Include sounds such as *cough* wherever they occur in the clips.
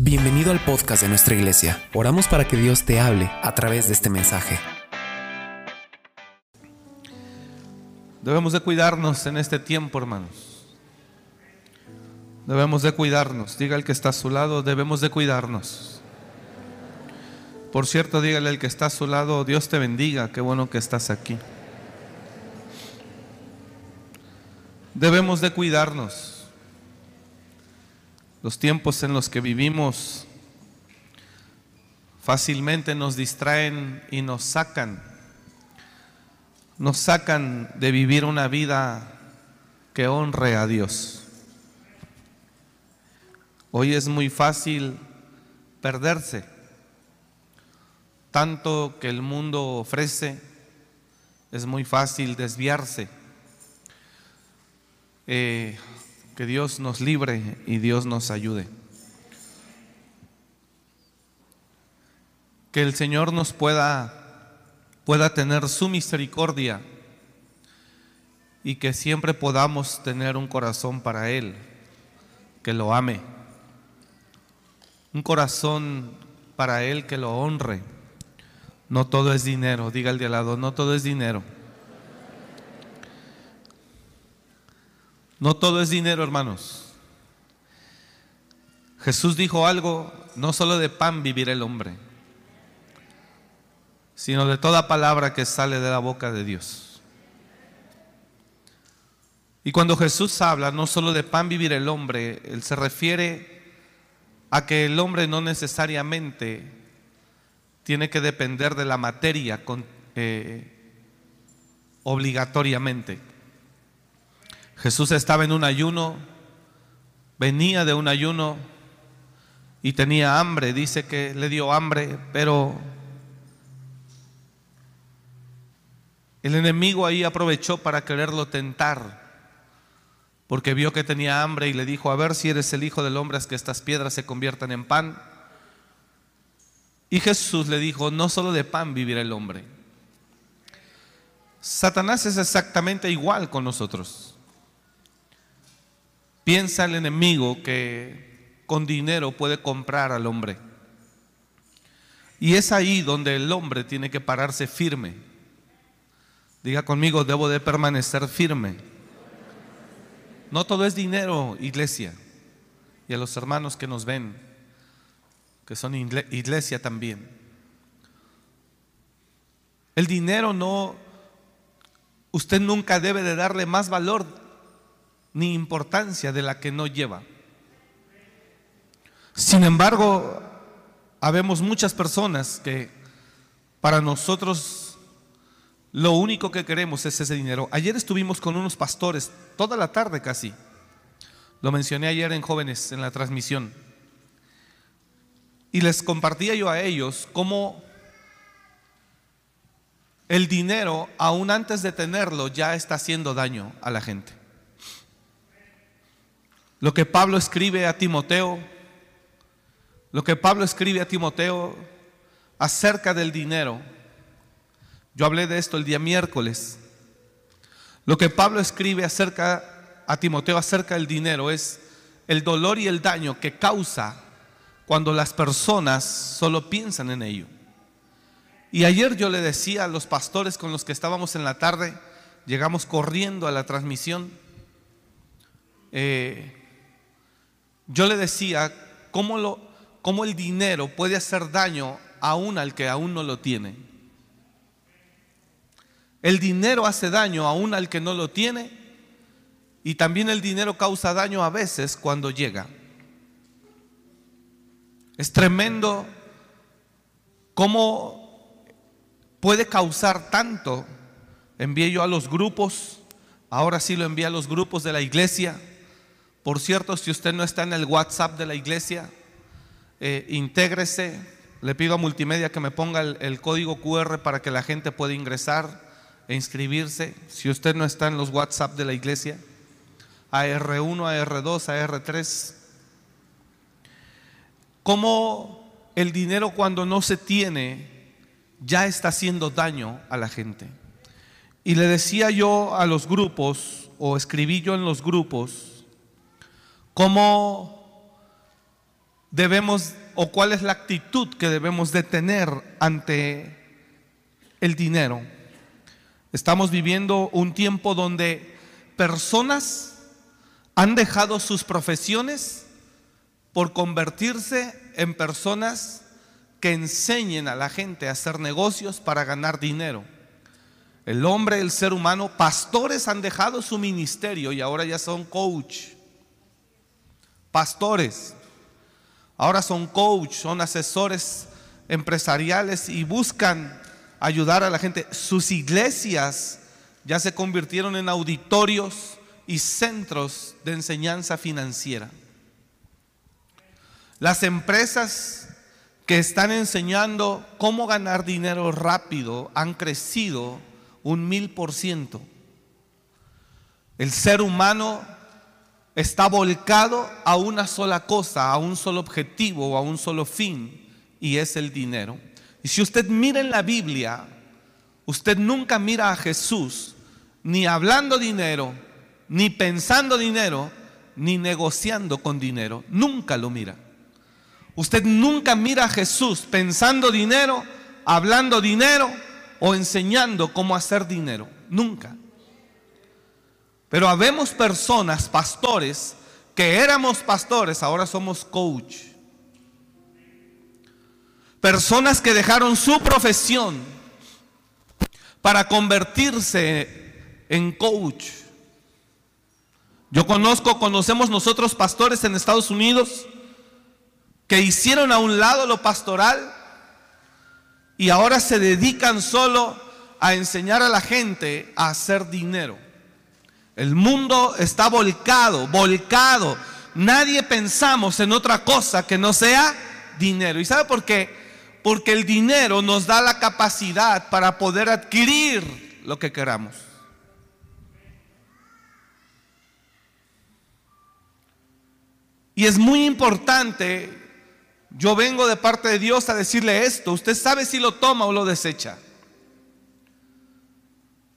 Bienvenido al podcast de nuestra iglesia. Oramos para que Dios te hable a través de este mensaje. Debemos de cuidarnos en este tiempo, hermanos. Debemos de cuidarnos. Diga el que está a su lado, debemos de cuidarnos. Por cierto, dígale al que está a su lado, Dios te bendiga, qué bueno que estás aquí. Debemos de cuidarnos. Los tiempos en los que vivimos fácilmente nos distraen y nos sacan, nos sacan de vivir una vida que honre a Dios. Hoy es muy fácil perderse, tanto que el mundo ofrece, es muy fácil desviarse. Eh, que Dios nos libre y Dios nos ayude. Que el Señor nos pueda, pueda tener su misericordia y que siempre podamos tener un corazón para Él, que lo ame. Un corazón para Él que lo honre. No todo es dinero, diga el de al lado, no todo es dinero. No todo es dinero, hermanos. Jesús dijo algo, no solo de pan vivirá el hombre, sino de toda palabra que sale de la boca de Dios. Y cuando Jesús habla no solo de pan vivir el hombre, Él se refiere a que el hombre no necesariamente tiene que depender de la materia eh, obligatoriamente. Jesús estaba en un ayuno, venía de un ayuno y tenía hambre, dice que le dio hambre, pero el enemigo ahí aprovechó para quererlo tentar, porque vio que tenía hambre y le dijo, a ver si eres el Hijo del Hombre, es que estas piedras se conviertan en pan. Y Jesús le dijo, no solo de pan vivirá el hombre. Satanás es exactamente igual con nosotros. Piensa el enemigo que con dinero puede comprar al hombre. Y es ahí donde el hombre tiene que pararse firme. Diga conmigo, debo de permanecer firme. No todo es dinero, iglesia. Y a los hermanos que nos ven, que son iglesia también. El dinero no, usted nunca debe de darle más valor ni importancia de la que no lleva. Sin embargo, habemos muchas personas que para nosotros lo único que queremos es ese dinero. Ayer estuvimos con unos pastores, toda la tarde casi. Lo mencioné ayer en jóvenes en la transmisión. Y les compartía yo a ellos cómo el dinero, aún antes de tenerlo, ya está haciendo daño a la gente. Lo que Pablo escribe a Timoteo, lo que Pablo escribe a Timoteo acerca del dinero. Yo hablé de esto el día miércoles. Lo que Pablo escribe acerca a Timoteo acerca del dinero es el dolor y el daño que causa cuando las personas solo piensan en ello. Y ayer yo le decía a los pastores con los que estábamos en la tarde, llegamos corriendo a la transmisión, eh, yo le decía cómo, lo, cómo el dinero puede hacer daño aún al que aún no lo tiene. El dinero hace daño aún al que no lo tiene y también el dinero causa daño a veces cuando llega. Es tremendo cómo puede causar tanto. Envié yo a los grupos, ahora sí lo envié a los grupos de la iglesia por cierto, si usted no está en el WhatsApp de la iglesia, eh, intégrese. Le pido a Multimedia que me ponga el, código QR para que la gente pueda ingresar e inscribirse. Si usted no está en los WhatsApp de la iglesia, AR1, AR2, AR3. ¿Cómo el dinero cuando no se tiene ya está haciendo daño a la gente? Y le decía yo a los grupos, o escribí yo en los grupos, cómo debemos o cuál es la actitud que debemos de tener ante el dinero. Estamos viviendo un tiempo donde personas han dejado sus profesiones por convertirse en personas que enseñen a la gente a hacer negocios para ganar dinero. El hombre, el ser humano, pastores han dejado su ministerio y ahora ya son coach. Pastores. Ahora son coach, son asesores empresariales y buscan ayudar a la gente. Sus iglesias ya se convirtieron en auditorios y centros de enseñanza financiera. Las empresas que están enseñando cómo ganar dinero rápido han crecido un mil por ciento. El ser humano está volcado a una sola cosa, a un solo objetivo, a un solo fin, y es el dinero. Y si usted mira en la Biblia, usted nunca mira a Jesús ni hablando dinero, ni pensando dinero, ni negociando con dinero. Nunca lo mira. Usted nunca mira a Jesús pensando dinero, hablando dinero o enseñando cómo hacer dinero. Nunca. Pero habemos personas, pastores, que éramos pastores, ahora somos coach. Personas que dejaron su profesión para convertirse en coach. Yo conozco, conocemos nosotros pastores en Estados Unidos que hicieron a un lado lo pastoral y ahora se dedican solo a enseñar a la gente a hacer dinero. El mundo está volcado, volcado. Nadie pensamos en otra cosa que no sea dinero. ¿Y sabe por qué? Porque el dinero nos da la capacidad para poder adquirir lo que queramos. Y es muy importante, yo vengo de parte de Dios a decirle esto, usted sabe si lo toma o lo desecha.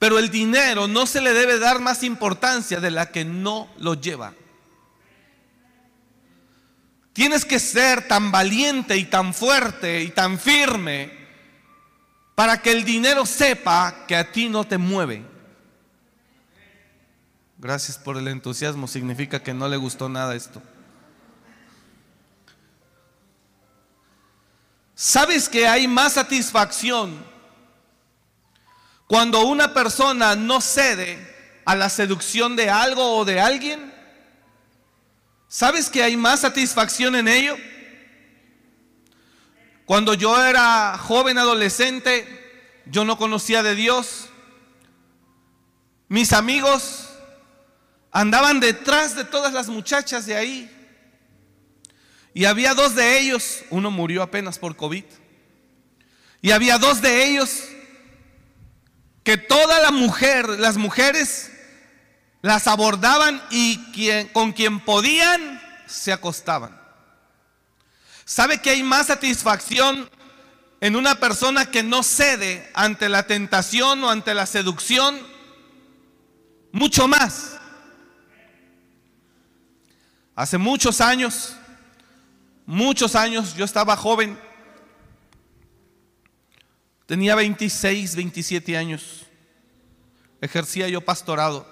Pero el dinero no se le debe dar más importancia de la que no lo lleva. Tienes que ser tan valiente y tan fuerte y tan firme para que el dinero sepa que a ti no te mueve. Gracias por el entusiasmo, significa que no le gustó nada esto. ¿Sabes que hay más satisfacción cuando una persona no cede a la seducción de algo o de alguien? ¿Sabes que hay más satisfacción en ello? Cuando yo era joven adolescente, yo no conocía de Dios. Mis amigos andaban detrás de todas las muchachas de ahí. Y había dos de ellos, uno murió apenas por COVID. Y había dos de ellos que toda la mujer, las mujeres las abordaban y quien, con quien podían se acostaban. ¿Sabe que hay más satisfacción en una persona que no cede ante la tentación o ante la seducción? Mucho más. Hace muchos años, muchos años, yo estaba joven Tenía 26, 27 años. Ejercía yo pastorado.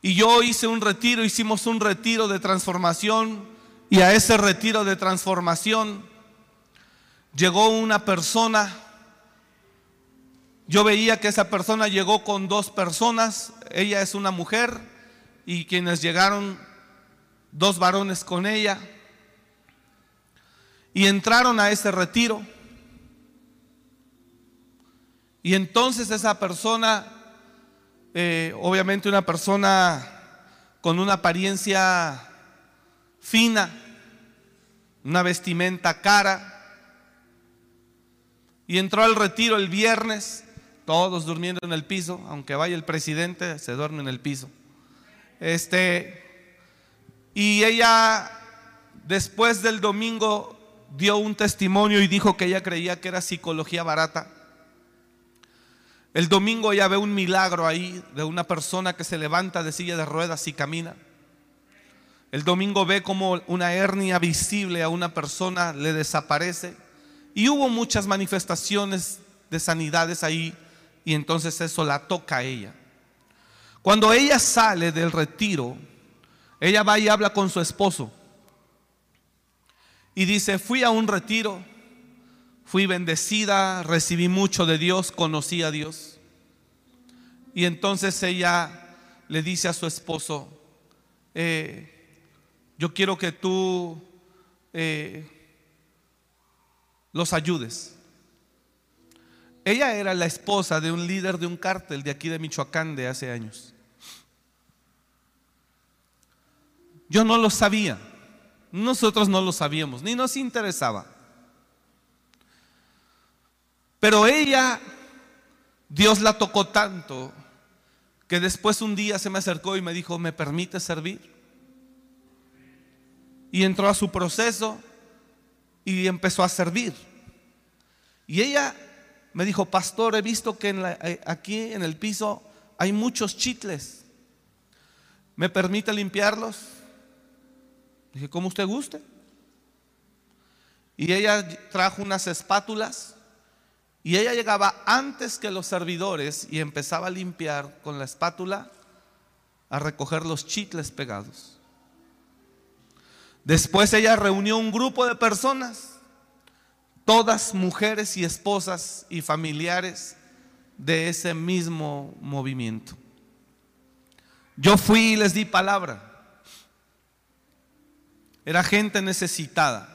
Y yo hice un retiro, hicimos un retiro de transformación. Y a ese retiro de transformación llegó una persona. Yo veía que esa persona llegó con dos personas. Ella es una mujer y quienes llegaron, dos varones con ella. Y entraron a ese retiro. Y entonces esa persona, eh, obviamente una persona con una apariencia fina, una vestimenta cara, y entró al retiro el viernes, todos durmiendo en el piso, aunque vaya el presidente, se duerme en el piso. Este, y ella después del domingo dio un testimonio y dijo que ella creía que era psicología barata. El domingo ya ve un milagro ahí de una persona que se levanta de silla de ruedas y camina. El domingo ve como una hernia visible a una persona le desaparece. Y hubo muchas manifestaciones de sanidades ahí y entonces eso la toca a ella. Cuando ella sale del retiro, ella va y habla con su esposo y dice, fui a un retiro, fui bendecida, recibí mucho de Dios, conocí a Dios. Y entonces ella le dice a su esposo, eh, yo quiero que tú eh, los ayudes. Ella era la esposa de un líder de un cártel de aquí de Michoacán de hace años. Yo no lo sabía. Nosotros no lo sabíamos, ni nos interesaba. Pero ella, Dios la tocó tanto que después un día se me acercó y me dijo, ¿me permite servir? Y entró a su proceso y empezó a servir. Y ella me dijo, pastor, he visto que eh, aquí en el piso hay muchos chitles. ¿Me permite limpiarlos? Dije, como usted guste. Y ella trajo unas espátulas y ella llegaba antes que los servidores y empezaba a limpiar con la espátula a recoger los chitles pegados. Después ella reunió un grupo de personas, todas mujeres y esposas y familiares de ese mismo movimiento. Yo fui y les di palabra. Era gente necesitada.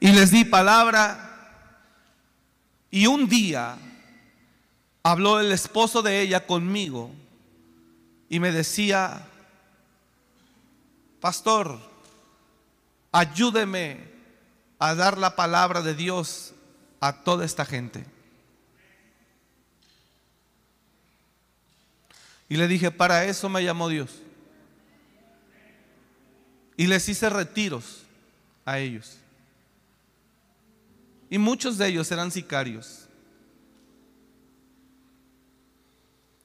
Y les di palabra. Y un día habló el esposo de ella conmigo y me decía, pastor, ayúdeme a dar la palabra de Dios a toda esta gente. Y le dije, para eso me llamó Dios. Y les hice retiros a ellos. Y muchos de ellos eran sicarios.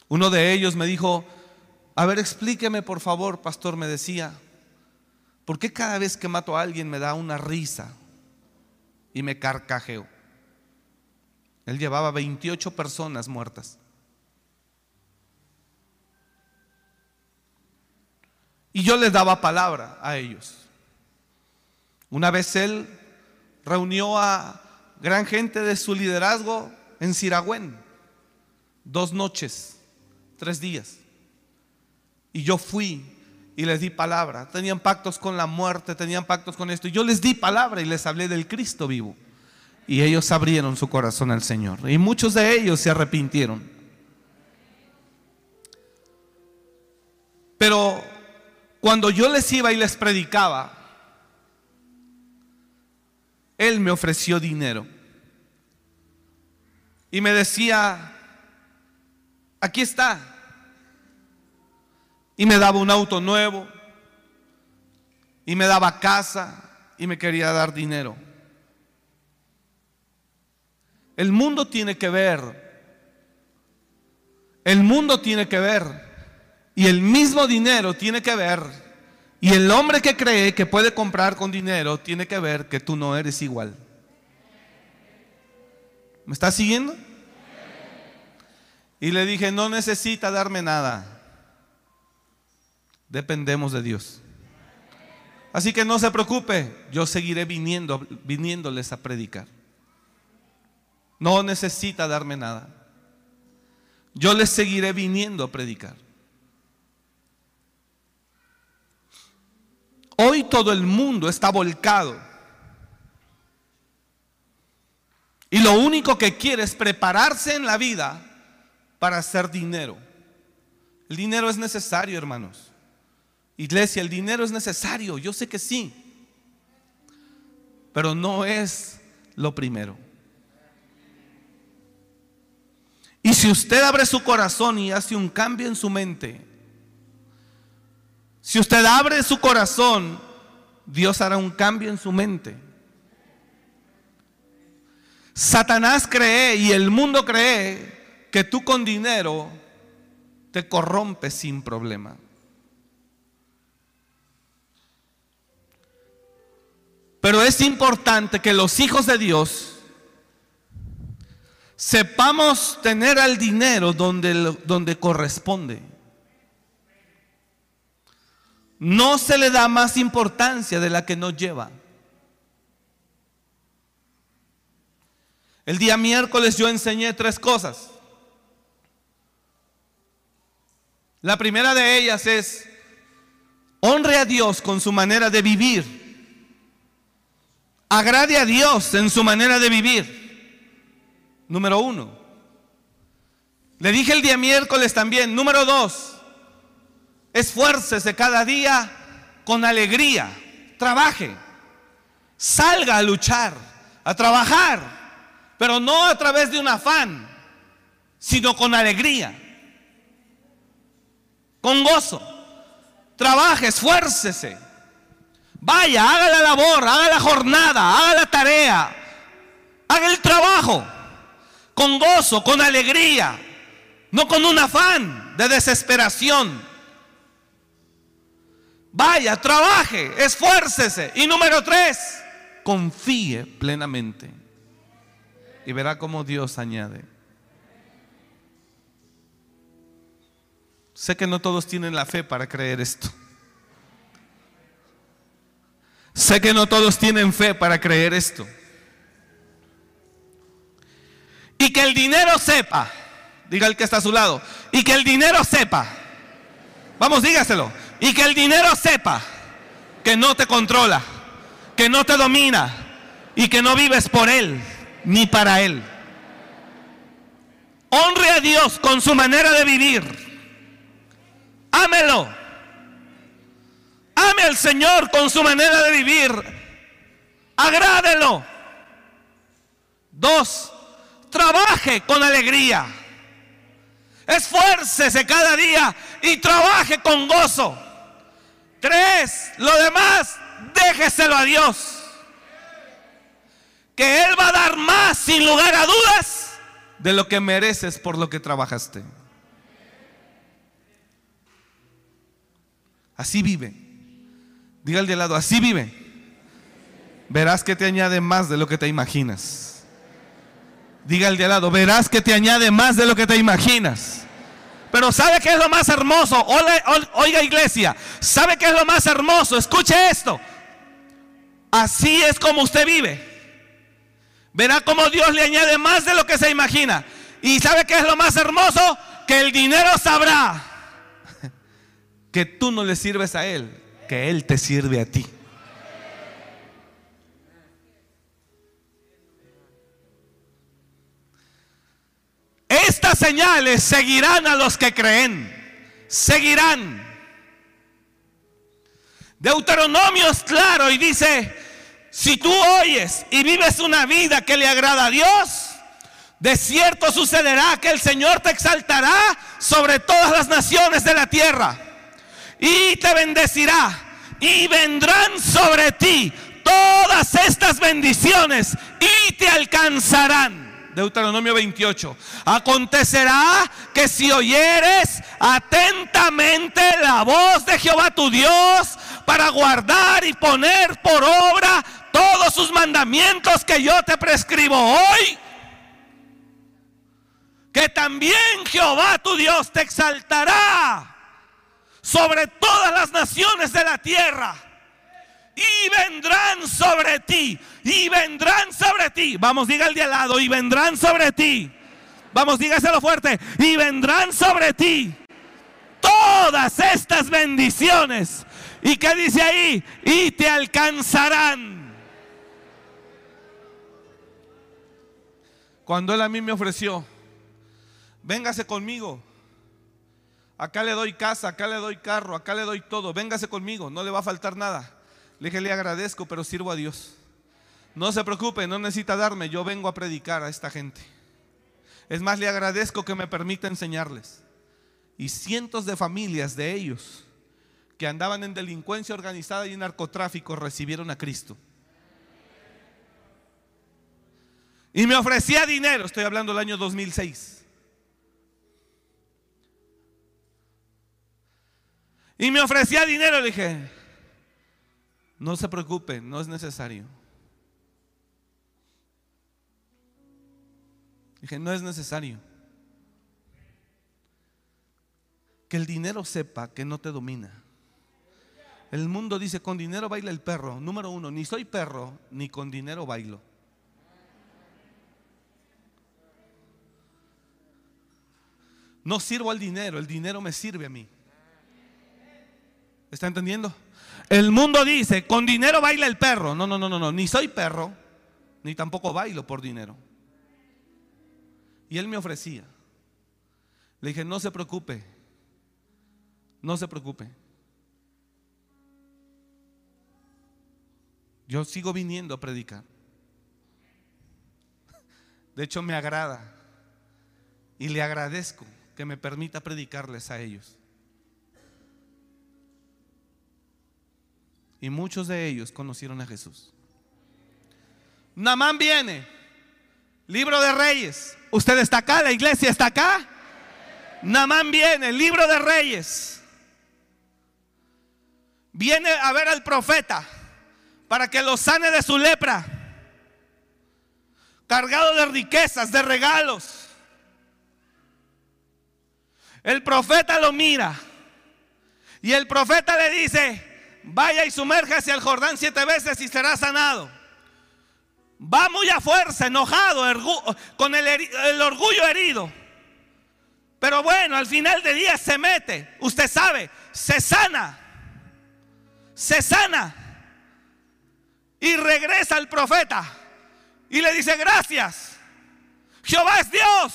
Uno de ellos me dijo, a ver, explíqueme por favor, pastor, me decía, ¿por qué cada vez que mato a alguien me da una risa y me carcajeo? Él llevaba 28 personas muertas. Y yo les daba palabra a ellos. Una vez él reunió a gran gente de su liderazgo en Siragüen, dos noches, tres días. Y yo fui y les di palabra. Tenían pactos con la muerte, tenían pactos con esto. Y yo les di palabra y les hablé del Cristo vivo. Y ellos abrieron su corazón al Señor. Y muchos de ellos se arrepintieron. Pero cuando yo les iba y les predicaba, Él me ofreció dinero. Y me decía, aquí está. Y me daba un auto nuevo. Y me daba casa. Y me quería dar dinero. El mundo tiene que ver. El mundo tiene que ver y el mismo dinero tiene que ver, y el hombre que cree que puede comprar con dinero tiene que ver que tú no eres igual. ¿Me estás siguiendo? Y le dije, no necesita darme nada. Dependemos de Dios. Así que no se preocupe, yo seguiré viniendo, viniéndoles a predicar. No necesita darme nada. Yo les seguiré viniendo a predicar. Hoy todo el mundo está volcado. Y lo único que quiere es prepararse en la vida para hacer dinero. El dinero es necesario, hermanos. Iglesia, el dinero es necesario, yo sé que sí. Pero no es lo primero. Y si usted abre su corazón y hace un cambio en su mente, si usted abre su corazón, Dios hará un cambio en su mente. Satanás cree y el mundo cree que tú con dinero te corrompes sin problema. Pero es importante que los hijos de Dios sepamos tener al dinero donde, corresponde. No se le da más importancia de la que nos lleva. El día miércoles yo enseñé tres cosas. La primera de ellas es, honre a Dios con su manera de vivir. Agrade a Dios en su manera de vivir. Número uno. Le dije el día miércoles también. Número dos. Esfuércese cada día con alegría. Trabaje. Salga a luchar, a trabajar. Pero no a través de un afán, sino con alegría con gozo. Trabaje, esfuércese. Vaya, haga la labor, haga la jornada, haga la tarea, haga el trabajo con gozo, con alegría, no con un afán de desesperación. Vaya, trabaje, esfuércese. Y número tres, confíe plenamente. Y verá cómo Dios añade. Sé que no todos tienen la fe para creer esto. Sé que no todos tienen fe para creer esto. Y que el dinero sepa, diga el que está a su lado, y que el dinero sepa, vamos, dígaselo, y que el dinero sepa que no te controla, que no te domina y que no vives por él ni para él. Honre a Dios con su manera de vivir Ámelo. Ame al Señor con su manera de vivir. Agrádelo. Dos, trabaje con alegría. Esfuércese cada día y trabaje con gozo. Tres, lo demás, déjeselo a Dios. Que Él va a dar más sin lugar a dudas de lo que mereces por lo que trabajaste. Así vive. Diga al de lado, así vive. Verás que te añade más de lo que te imaginas. Diga al de lado, verás que te añade más de lo que te imaginas. Pero ¿sabe qué es lo más hermoso? Oiga, iglesia, ¿sabe qué es lo más hermoso? Escuche esto. Así es como usted vive. Verá cómo Dios le añade más de lo que se imagina. ¿Y sabe qué es lo más hermoso? Que el dinero sabrá *laughs* que tú no le sirves a Él, que Él te sirve a ti. Estas señales seguirán a los que creen. Seguirán. Deuteronomio es claro y dice, si tú oyes y vives una vida que le agrada a Dios, de cierto sucederá que el Señor te exaltará sobre todas las naciones de la tierra y te bendecirá y vendrán sobre ti todas estas bendiciones y te alcanzarán. Deuteronomio 28. Acontecerá que si oyeres atentamente la voz de Jehová tu Dios para guardar y poner por obra todos sus mandamientos que yo te prescribo hoy, que también Jehová tu Dios te exaltará sobre todas las naciones de la tierra. Y vendrán sobre ti. Y vendrán sobre ti. Vamos, diga el de al lado. Y vendrán sobre ti. Vamos, dígaselo fuerte. Y vendrán sobre ti todas estas bendiciones. ¿Y qué dice ahí? Y te alcanzarán. Cuando él a mí me ofreció, véngase conmigo Acá le doy casa, acá le doy carro, acá le doy todo. Véngase conmigo, no le va a faltar nada. Le dije, le agradezco, pero sirvo a Dios. No se preocupe, no necesita darme, yo vengo a predicar a esta gente. Es más, le agradezco que me permita enseñarles. Y cientos de familias de ellos que andaban en delincuencia organizada y narcotráfico recibieron a Cristo. Y me ofrecía dinero, estoy hablando del año 2006. Y me ofrecía dinero. Le dije, no se preocupe, no es necesario. Dije, no es necesario. Que el dinero sepa que no te domina. El mundo dice, con dinero baila el perro. Número uno, ni soy perro, ni con dinero bailo. No sirvo al dinero, el dinero me sirve a mí. ¿Está entendiendo? El mundo dice, con dinero baila el perro. No, no, no, no, no, ni soy perro, ni tampoco bailo por dinero. Y él me ofrecía. Le dije, no se preocupe, no se preocupe. Yo sigo viniendo a predicar. De hecho, me agrada y le agradezco que me permita predicarles a ellos. Y muchos de ellos conocieron a Jesús. Namán viene, libro de reyes. Usted está acá, la iglesia está acá. Namán viene, libro de reyes. Viene a ver al profeta para que lo sane de su lepra. Cargado de riquezas, de regalos. El profeta lo mira. Y el profeta le dice, vaya y sumérjase al Jordán siete veces y será sanado. Va muy a fuerza, enojado, con el, el orgullo herido. Pero bueno, al final del día se mete. Usted sabe, se sana. Se sana. Y regresa al profeta. Y le dice, gracias. Jehová es Dios.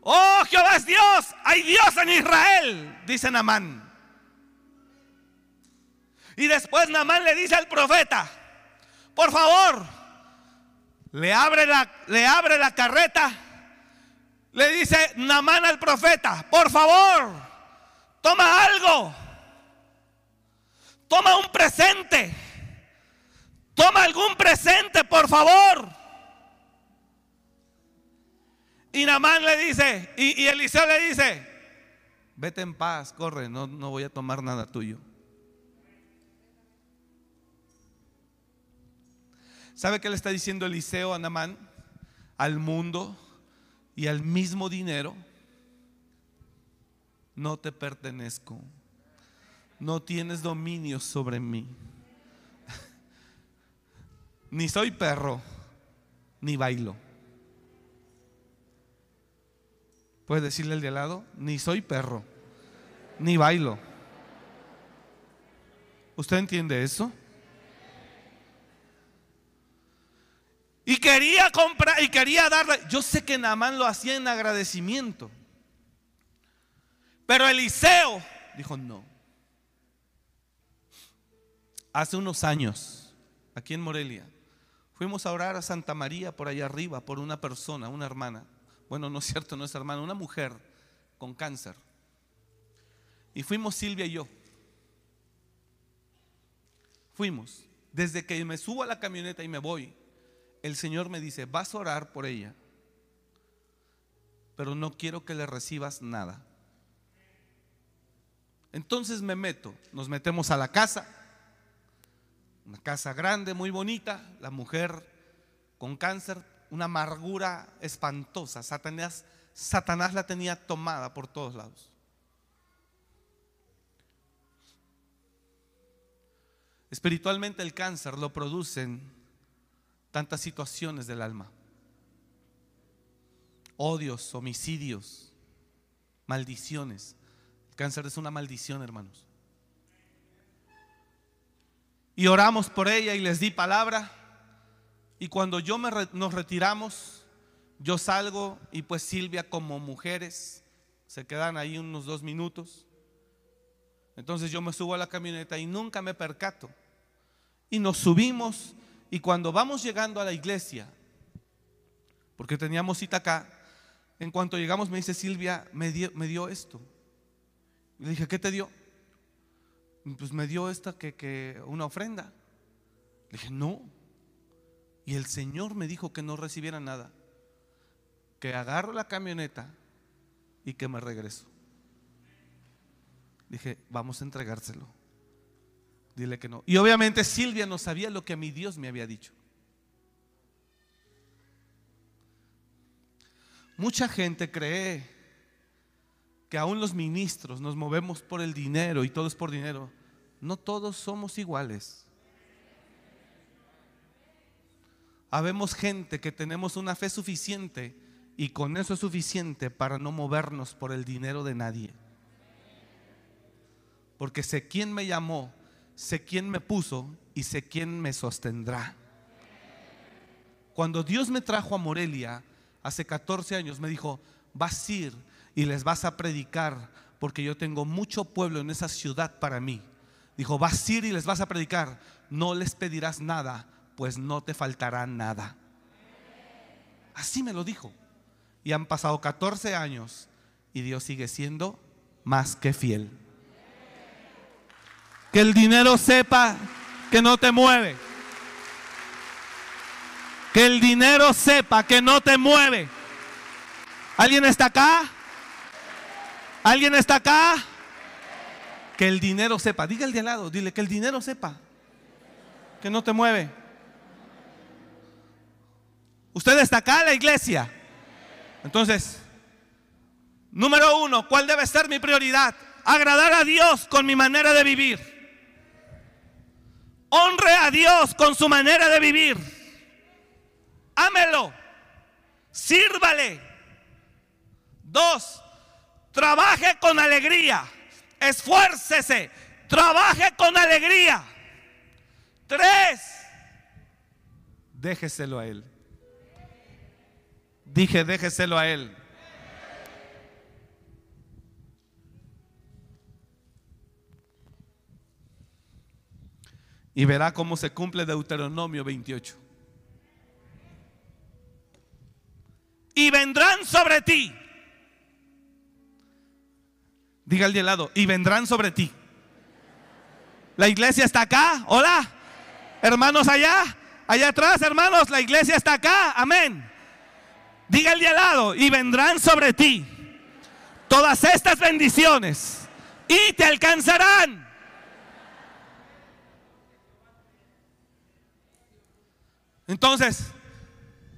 Oh, Jehová es Dios. Hay Dios en Israel, dice Namán. Y después Namán le dice al profeta, por favor, le abre la, le abre la carreta. Le dice Namán al profeta, por favor, toma algo. Toma un presente. Toma algún presente, por favor. Y Namán le dice, y, Eliseo le dice, vete en paz, corre, no, no voy a tomar nada tuyo. ¿Sabe qué le está diciendo Eliseo a Namán? Al mundo y al mismo dinero. No te pertenezco. No tienes dominio sobre mí. *laughs* ni soy perro, ni bailo. ¿Puedes decirle al de al lado? Ni soy perro, ni bailo. ¿Usted entiende eso? Y quería comprar y quería darle. Yo sé que Naamán lo hacía en agradecimiento. Pero Eliseo dijo no. Hace unos años, aquí en Morelia, fuimos a orar a Santa María por allá arriba por una persona, una hermana. Bueno, no es cierto, no es hermana, una mujer con cáncer. Y fuimos Silvia y yo. Fuimos. Desde que me subo a la camioneta y me voy, el Señor me dice, vas a orar por ella, pero no quiero que le recibas nada. Entonces me meto, nos metemos a la casa, una casa grande, muy bonita, la mujer con cáncer, una amargura espantosa, Satanás, Satanás la tenía tomada por todos lados. Espiritualmente el cáncer lo producen tantas situaciones del alma. Odios, homicidios, maldiciones. El cáncer es una maldición, hermanos. Y oramos por ella y les di palabra. Y cuando yo me nos retiramos, yo salgo y pues Silvia como mujeres se quedan ahí unos dos minutos. Entonces yo me subo a la camioneta y nunca me percato. Y nos subimos y cuando vamos llegando a la iglesia, porque teníamos cita acá, en cuanto llegamos me dice Silvia, me dio, me dio esto. Le dije, ¿qué te dio? Pues me dio esta que, que una ofrenda. Le dije, no. Y el Señor me dijo que no recibiera nada. Que agarro la camioneta y que me regreso. Dije, vamos a entregárselo. Dile que no. Y obviamente Silvia no sabía lo que mi Dios me había dicho. Mucha gente cree que aún los ministros nos movemos por el dinero y todo es por dinero. No todos somos iguales. Habemos gente que tenemos una fe suficiente y con eso es suficiente para no movernos por el dinero de nadie. Porque sé quién me llamó, sé quién me puso y sé quién me sostendrá. Cuando Dios me trajo a Morelia hace 14 años, me dijo, vas a ir y les vas a predicar porque yo tengo mucho pueblo en esa ciudad para mí. Dijo, vas a ir y les vas a predicar, no les pedirás nada, pues no te faltará nada. Así me lo dijo. Y han pasado 14 años y Dios sigue siendo más que fiel. Que el dinero sepa que no te mueve. Que el dinero sepa que no te mueve. ¿Alguien está acá? ¿Alguien está acá? Que el dinero sepa. Diga el de al lado, dile que el dinero sepa. Que no te mueve. Usted está acá, la iglesia. Entonces, número uno, ¿cuál debe ser mi prioridad? Agradar a Dios con mi manera de vivir. Honre a Dios con su manera de vivir. Ámelo. Sírvale. Dos, trabaje con alegría. Esfuércese. Trabaje con alegría. Tres, déjeselo a Él. Dije, déjeselo a Él. Y verá cómo se cumple Deuteronomio 28. Y vendrán sobre ti. Diga al de lado, y vendrán sobre ti. La iglesia está acá. Hola. Hermanos allá. Allá atrás, hermanos, la iglesia está acá. Amén. Diga al de lado, y vendrán sobre ti todas estas bendiciones y te alcanzarán. Entonces,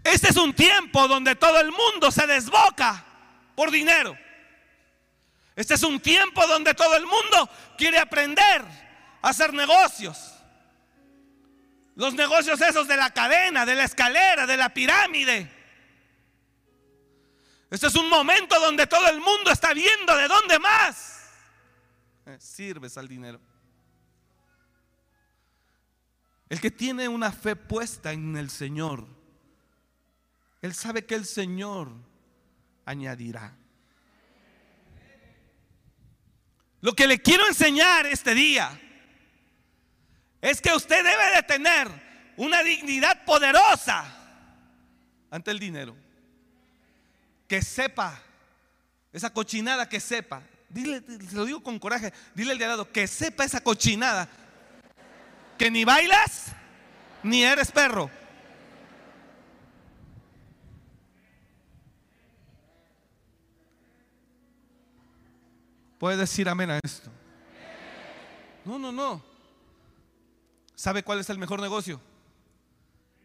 este es un tiempo donde todo el mundo se desboca por dinero. Este es un tiempo donde todo el mundo quiere aprender a hacer negocios. Los negocios esos de la cadena, de la escalera, de la pirámide. Este es un momento donde todo el mundo está viendo de dónde más eh, sirves al dinero. El que tiene una fe puesta en el Señor, él sabe que el Señor añadirá. Lo que le quiero enseñar este día es que usted debe de tener una dignidad poderosa ante el dinero. Que sepa, esa cochinada que sepa. Dile, se lo digo con coraje, dile al de al lado, que sepa esa cochinada que ni bailas ni eres perro. Puede decir amén a esto. No, no, no. ¿Sabe cuál es el mejor negocio?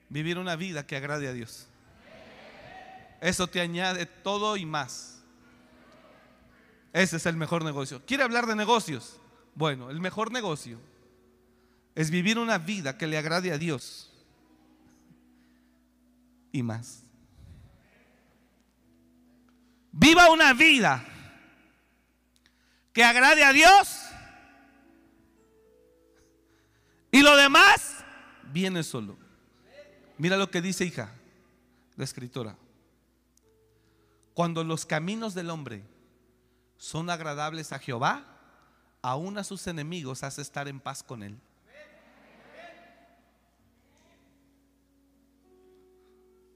Vivir una vida que agrade a Dios. Eso te añade todo y más. Ese es el mejor negocio. ¿Quiere hablar de negocios? Bueno, el mejor negocio es vivir una vida que le agrade a Dios y más. Viva una vida que agrade a Dios y lo demás viene solo. Mira lo que dice hija, la escritora. Cuando los caminos del hombre son agradables a Jehová, aún a sus enemigos hace estar en paz con él.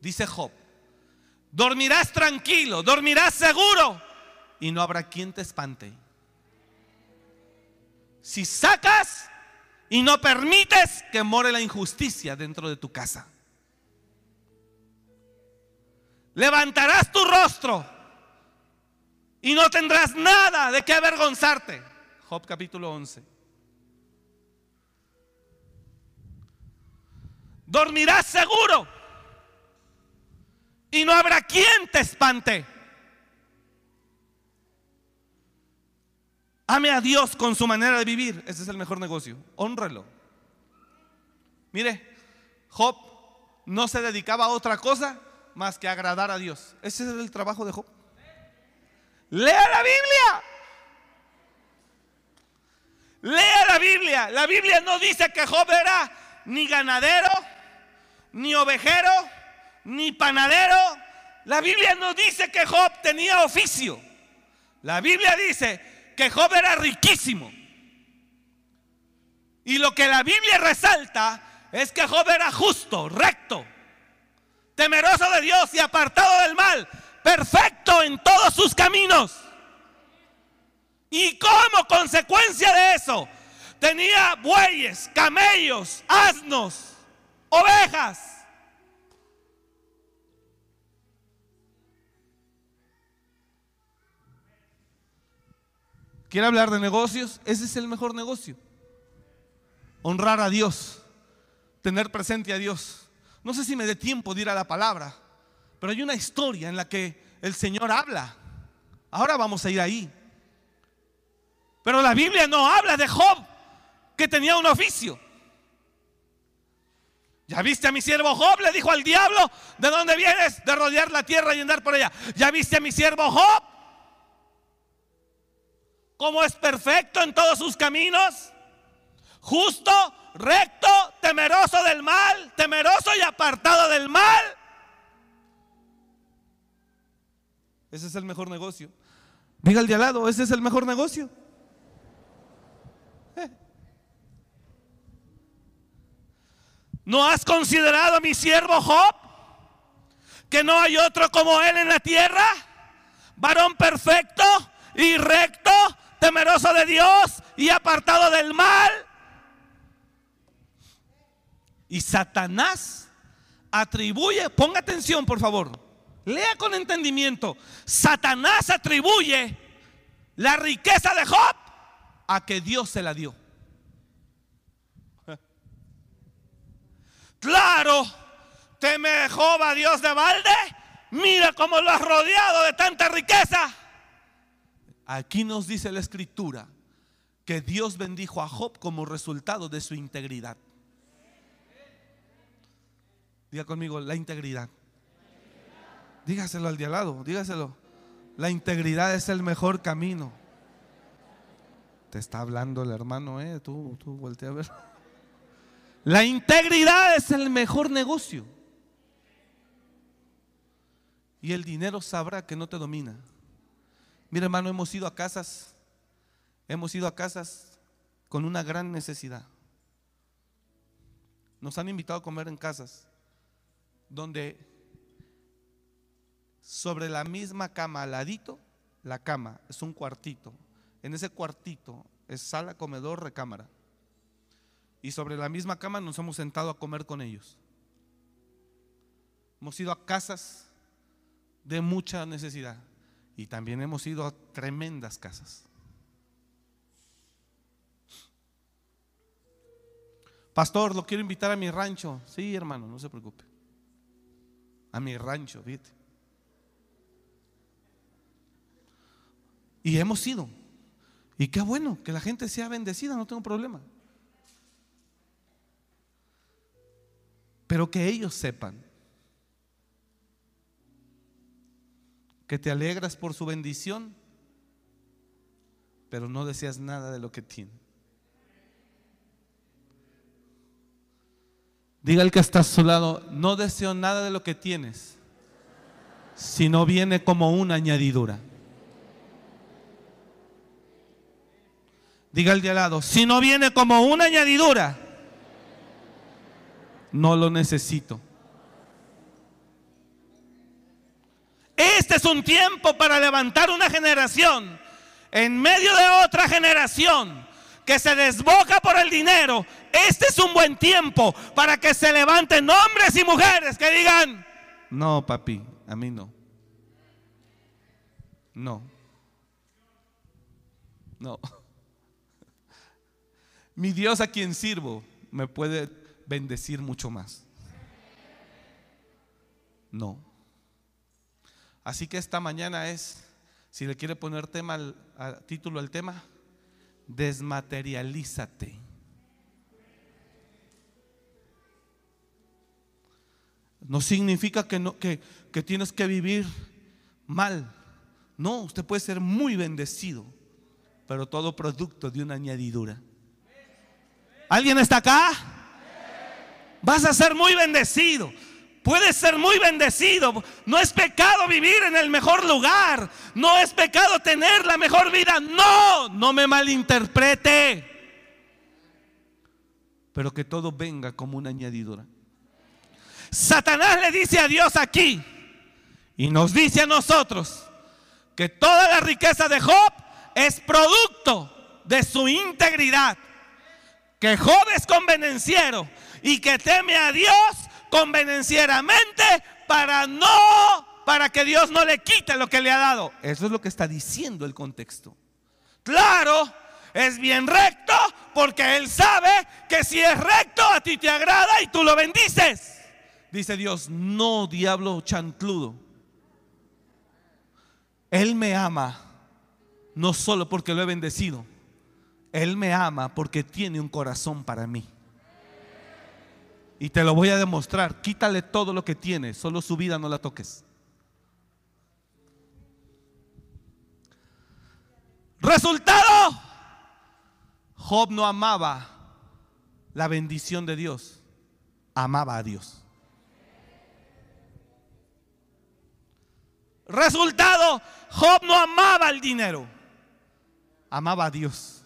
Dice Job, dormirás tranquilo, dormirás seguro y no habrá quien te espante. Si sacas y no permites que more la injusticia dentro de tu casa. Levantarás tu rostro y no tendrás nada de qué avergonzarte. Job capítulo 11. Dormirás seguro Y no habrá quien te espante. Ame a Dios con su manera de vivir. Ese es el mejor negocio. Honrelo. Mire, Job no se dedicaba a otra cosa más que agradar a Dios. Ese es el trabajo de Job. Lea la Biblia. Lea la Biblia. La Biblia no dice que Job era ni ganadero, ni ovejero, ni panadero. La Biblia no dice que Job tenía oficio. La Biblia dice que Job era riquísimo. Y lo que la Biblia resalta es que Job era justo, recto, temeroso de Dios y apartado del mal, perfecto en todos sus caminos. Y como consecuencia de eso, tenía bueyes, camellos, asnos, ovejas. ¿Quiere hablar de negocios? Ese es el mejor negocio. Honrar a Dios, tener presente a Dios. No sé si me dé tiempo de ir a la palabra, pero hay una historia en la que el Señor habla. Ahora vamos a ir ahí. Pero la Biblia no habla de Job, que tenía un oficio. ¿Ya viste a mi siervo Job? Le dijo al diablo, ¿de dónde vienes? De rodear la tierra y andar por ella. ¿Ya viste a mi siervo Job? ¿Cómo es perfecto en todos sus caminos? Justo, recto, temeroso del mal, temeroso y apartado del mal. Ese es el mejor negocio. Diga al de al lado, ese es el mejor negocio. ¿No has considerado a mi siervo Job? Que no hay otro como él en la tierra. Varón perfecto y recto, temeroso de Dios y apartado del mal. Y Satanás atribuye, ponga atención por favor, lea con entendimiento. Satanás atribuye la riqueza de Job a que Dios se la dio. Claro, teme Jehová Dios de balde. Mira cómo lo has rodeado de tanta riqueza. Aquí nos dice la escritura que Dios bendijo a Job como resultado de su integridad. Diga conmigo, la integridad. Dígaselo al de al lado, dígaselo. La integridad es el mejor camino. Te está hablando el hermano, ¿eh? Tú, tú a ver. La integridad es el mejor negocio. Y el dinero sabrá que no te domina. Mira hermano, hemos ido a casas, hemos ido a casas con una gran necesidad. Nos han invitado a comer en casas donde sobre la misma cama, al ladito, la cama es un cuartito. En ese cuartito es sala, comedor, recámara y sobre la misma cama nos hemos sentado a comer con ellos. Hemos ido a casas de mucha necesidad y también hemos ido a tremendas casas. Pastor, lo quiero invitar a mi rancho. Sí, hermano, no se preocupe. A mi rancho, fíjate. Y hemos ido. Y qué bueno que la gente sea bendecida, no tengo problema. Pero que ellos sepan que te alegras por su bendición, pero no deseas nada de lo que tiene. Diga el que está a su lado, no deseo nada de lo que tienes, si no viene como una añadidura. Diga el de al lado, si no viene como una añadidura, no lo necesito. Este es un tiempo para levantar una generación en medio de otra generación que se desboca por el dinero. Este es un buen tiempo para que se levanten hombres y mujeres que digan, no, papi, a mí no. No. No. *laughs* Mi Dios a quien sirvo me puede bendecir mucho más. No. Así que esta mañana es, si le quiere poner tema al, título al tema, desmaterialízate. No significa que, no, que, que tienes que vivir mal. No, usted puede ser muy bendecido, pero todo producto de una añadidura. ¿Alguien está acá? Vas a ser muy bendecido. Puedes ser muy bendecido. No es pecado vivir en el mejor lugar. No es pecado tener la mejor vida. No, no me malinterprete. Pero que todo venga como una añadidura. Satanás le dice a Dios aquí y nos dice a nosotros que toda la riqueza de Job es producto de su integridad. Que Job es convenenciero y que teme a Dios convenencieramente para no, para que Dios no le quite lo que le ha dado. Eso es lo que está diciendo el contexto. Claro, es bien recto porque Él sabe que si es recto a ti te agrada y tú lo bendices. Dice Dios, no diablo chantludo. Él me ama no solo porque lo he bendecido, Él me ama porque tiene un corazón para mí. Y te lo voy a demostrar. Quítale todo lo que tiene, solo su vida no la toques. Resultado, Job no amaba la bendición de Dios, amaba a Dios. Resultado, Job no amaba el dinero, amaba a Dios.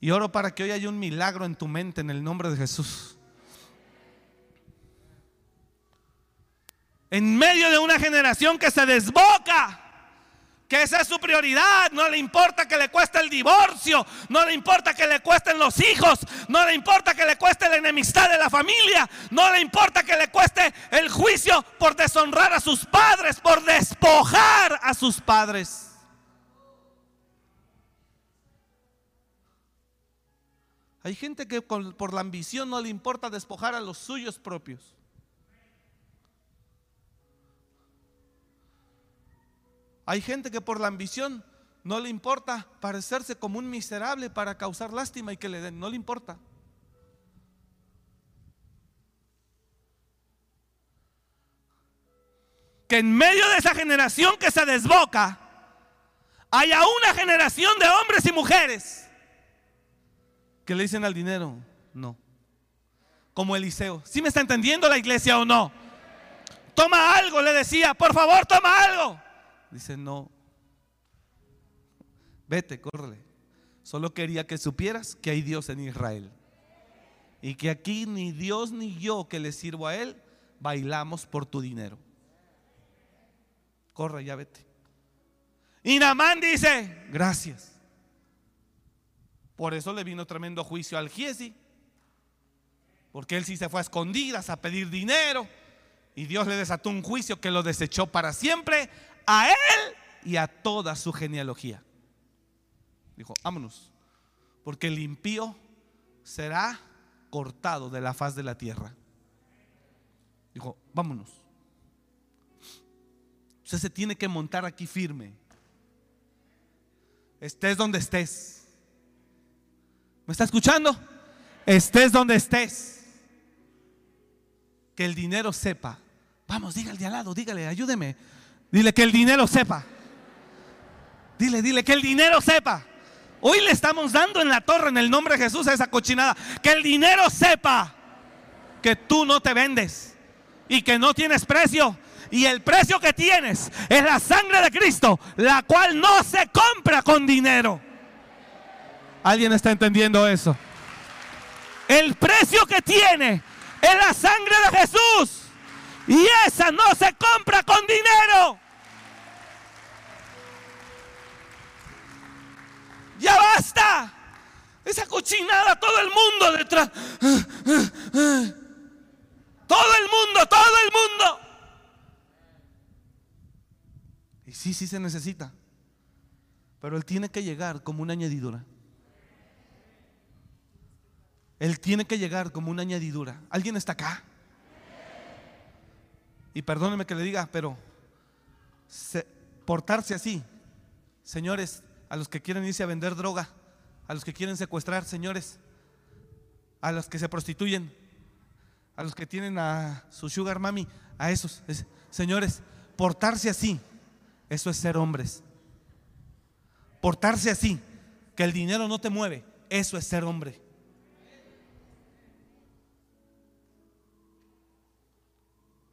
Y oro para que hoy haya un milagro en tu mente en el nombre de Jesús. En medio de una generación que se desboca, que esa es su prioridad, no le importa que le cueste el divorcio, no le importa que le cuesten los hijos, no le importa que le cueste la enemistad de la familia, no le importa que le cueste el juicio por deshonrar a sus padres, por despojar a sus padres. Hay gente que por la ambición no le importa despojar a los suyos propios. Hay gente que por la ambición no le importa parecerse como un miserable para causar lástima y que le den, no le importa. Que en medio de esa generación que se desboca, haya una generación de hombres y mujeres que le dicen al dinero, no. Como Eliseo. ¿Sí me está entendiendo la iglesia o no? Toma algo, le decía, por favor, toma algo. Dice, no. Vete, córrele. Solo quería que supieras que hay Dios en Israel. Y que aquí ni Dios ni yo que le sirvo a Él bailamos por tu dinero. Corre, ya vete. Y Namán dice, gracias. Por eso le vino tremendo juicio al Giesi. Porque él sí se fue a escondidas a pedir dinero. Y Dios le desató un juicio que lo desechó para siempre a él y a toda su genealogía. Dijo, vámonos. Porque el impío será cortado de la faz de la tierra. Dijo, vámonos. Usted se tiene que montar aquí firme. Estés donde estés. ¿Me está escuchando? Estés donde estés. Que el dinero sepa. Vamos, dígale al lado, dígale, ayúdeme. Dile que el dinero sepa. Dile, dile que el dinero sepa. Hoy le estamos dando en la torre en el nombre de Jesús a esa cochinada. Que el dinero sepa que tú no te vendes y que no tienes precio. Y el precio que tienes es la sangre de Cristo, la cual no se compra con dinero. ¿Alguien está entendiendo eso? El precio que tiene es la sangre de Jesús. Y esa no se compra con dinero. Ya basta. Esa cochinada, todo el mundo detrás. Todo el mundo, todo el mundo. Y sí, sí se necesita. Pero él tiene que llegar como una añadidura. Él tiene que llegar como una añadidura. ¿Alguien está acá? Y perdóneme que le diga, pero se- portarse así, señores, a los que quieren irse a vender droga, a los que quieren secuestrar, señores, a los que se prostituyen, a los que tienen a su sugar mami, a esos, es- señores, portarse así, eso es ser hombres. Portarse así, que el dinero no te mueve, eso es ser hombre.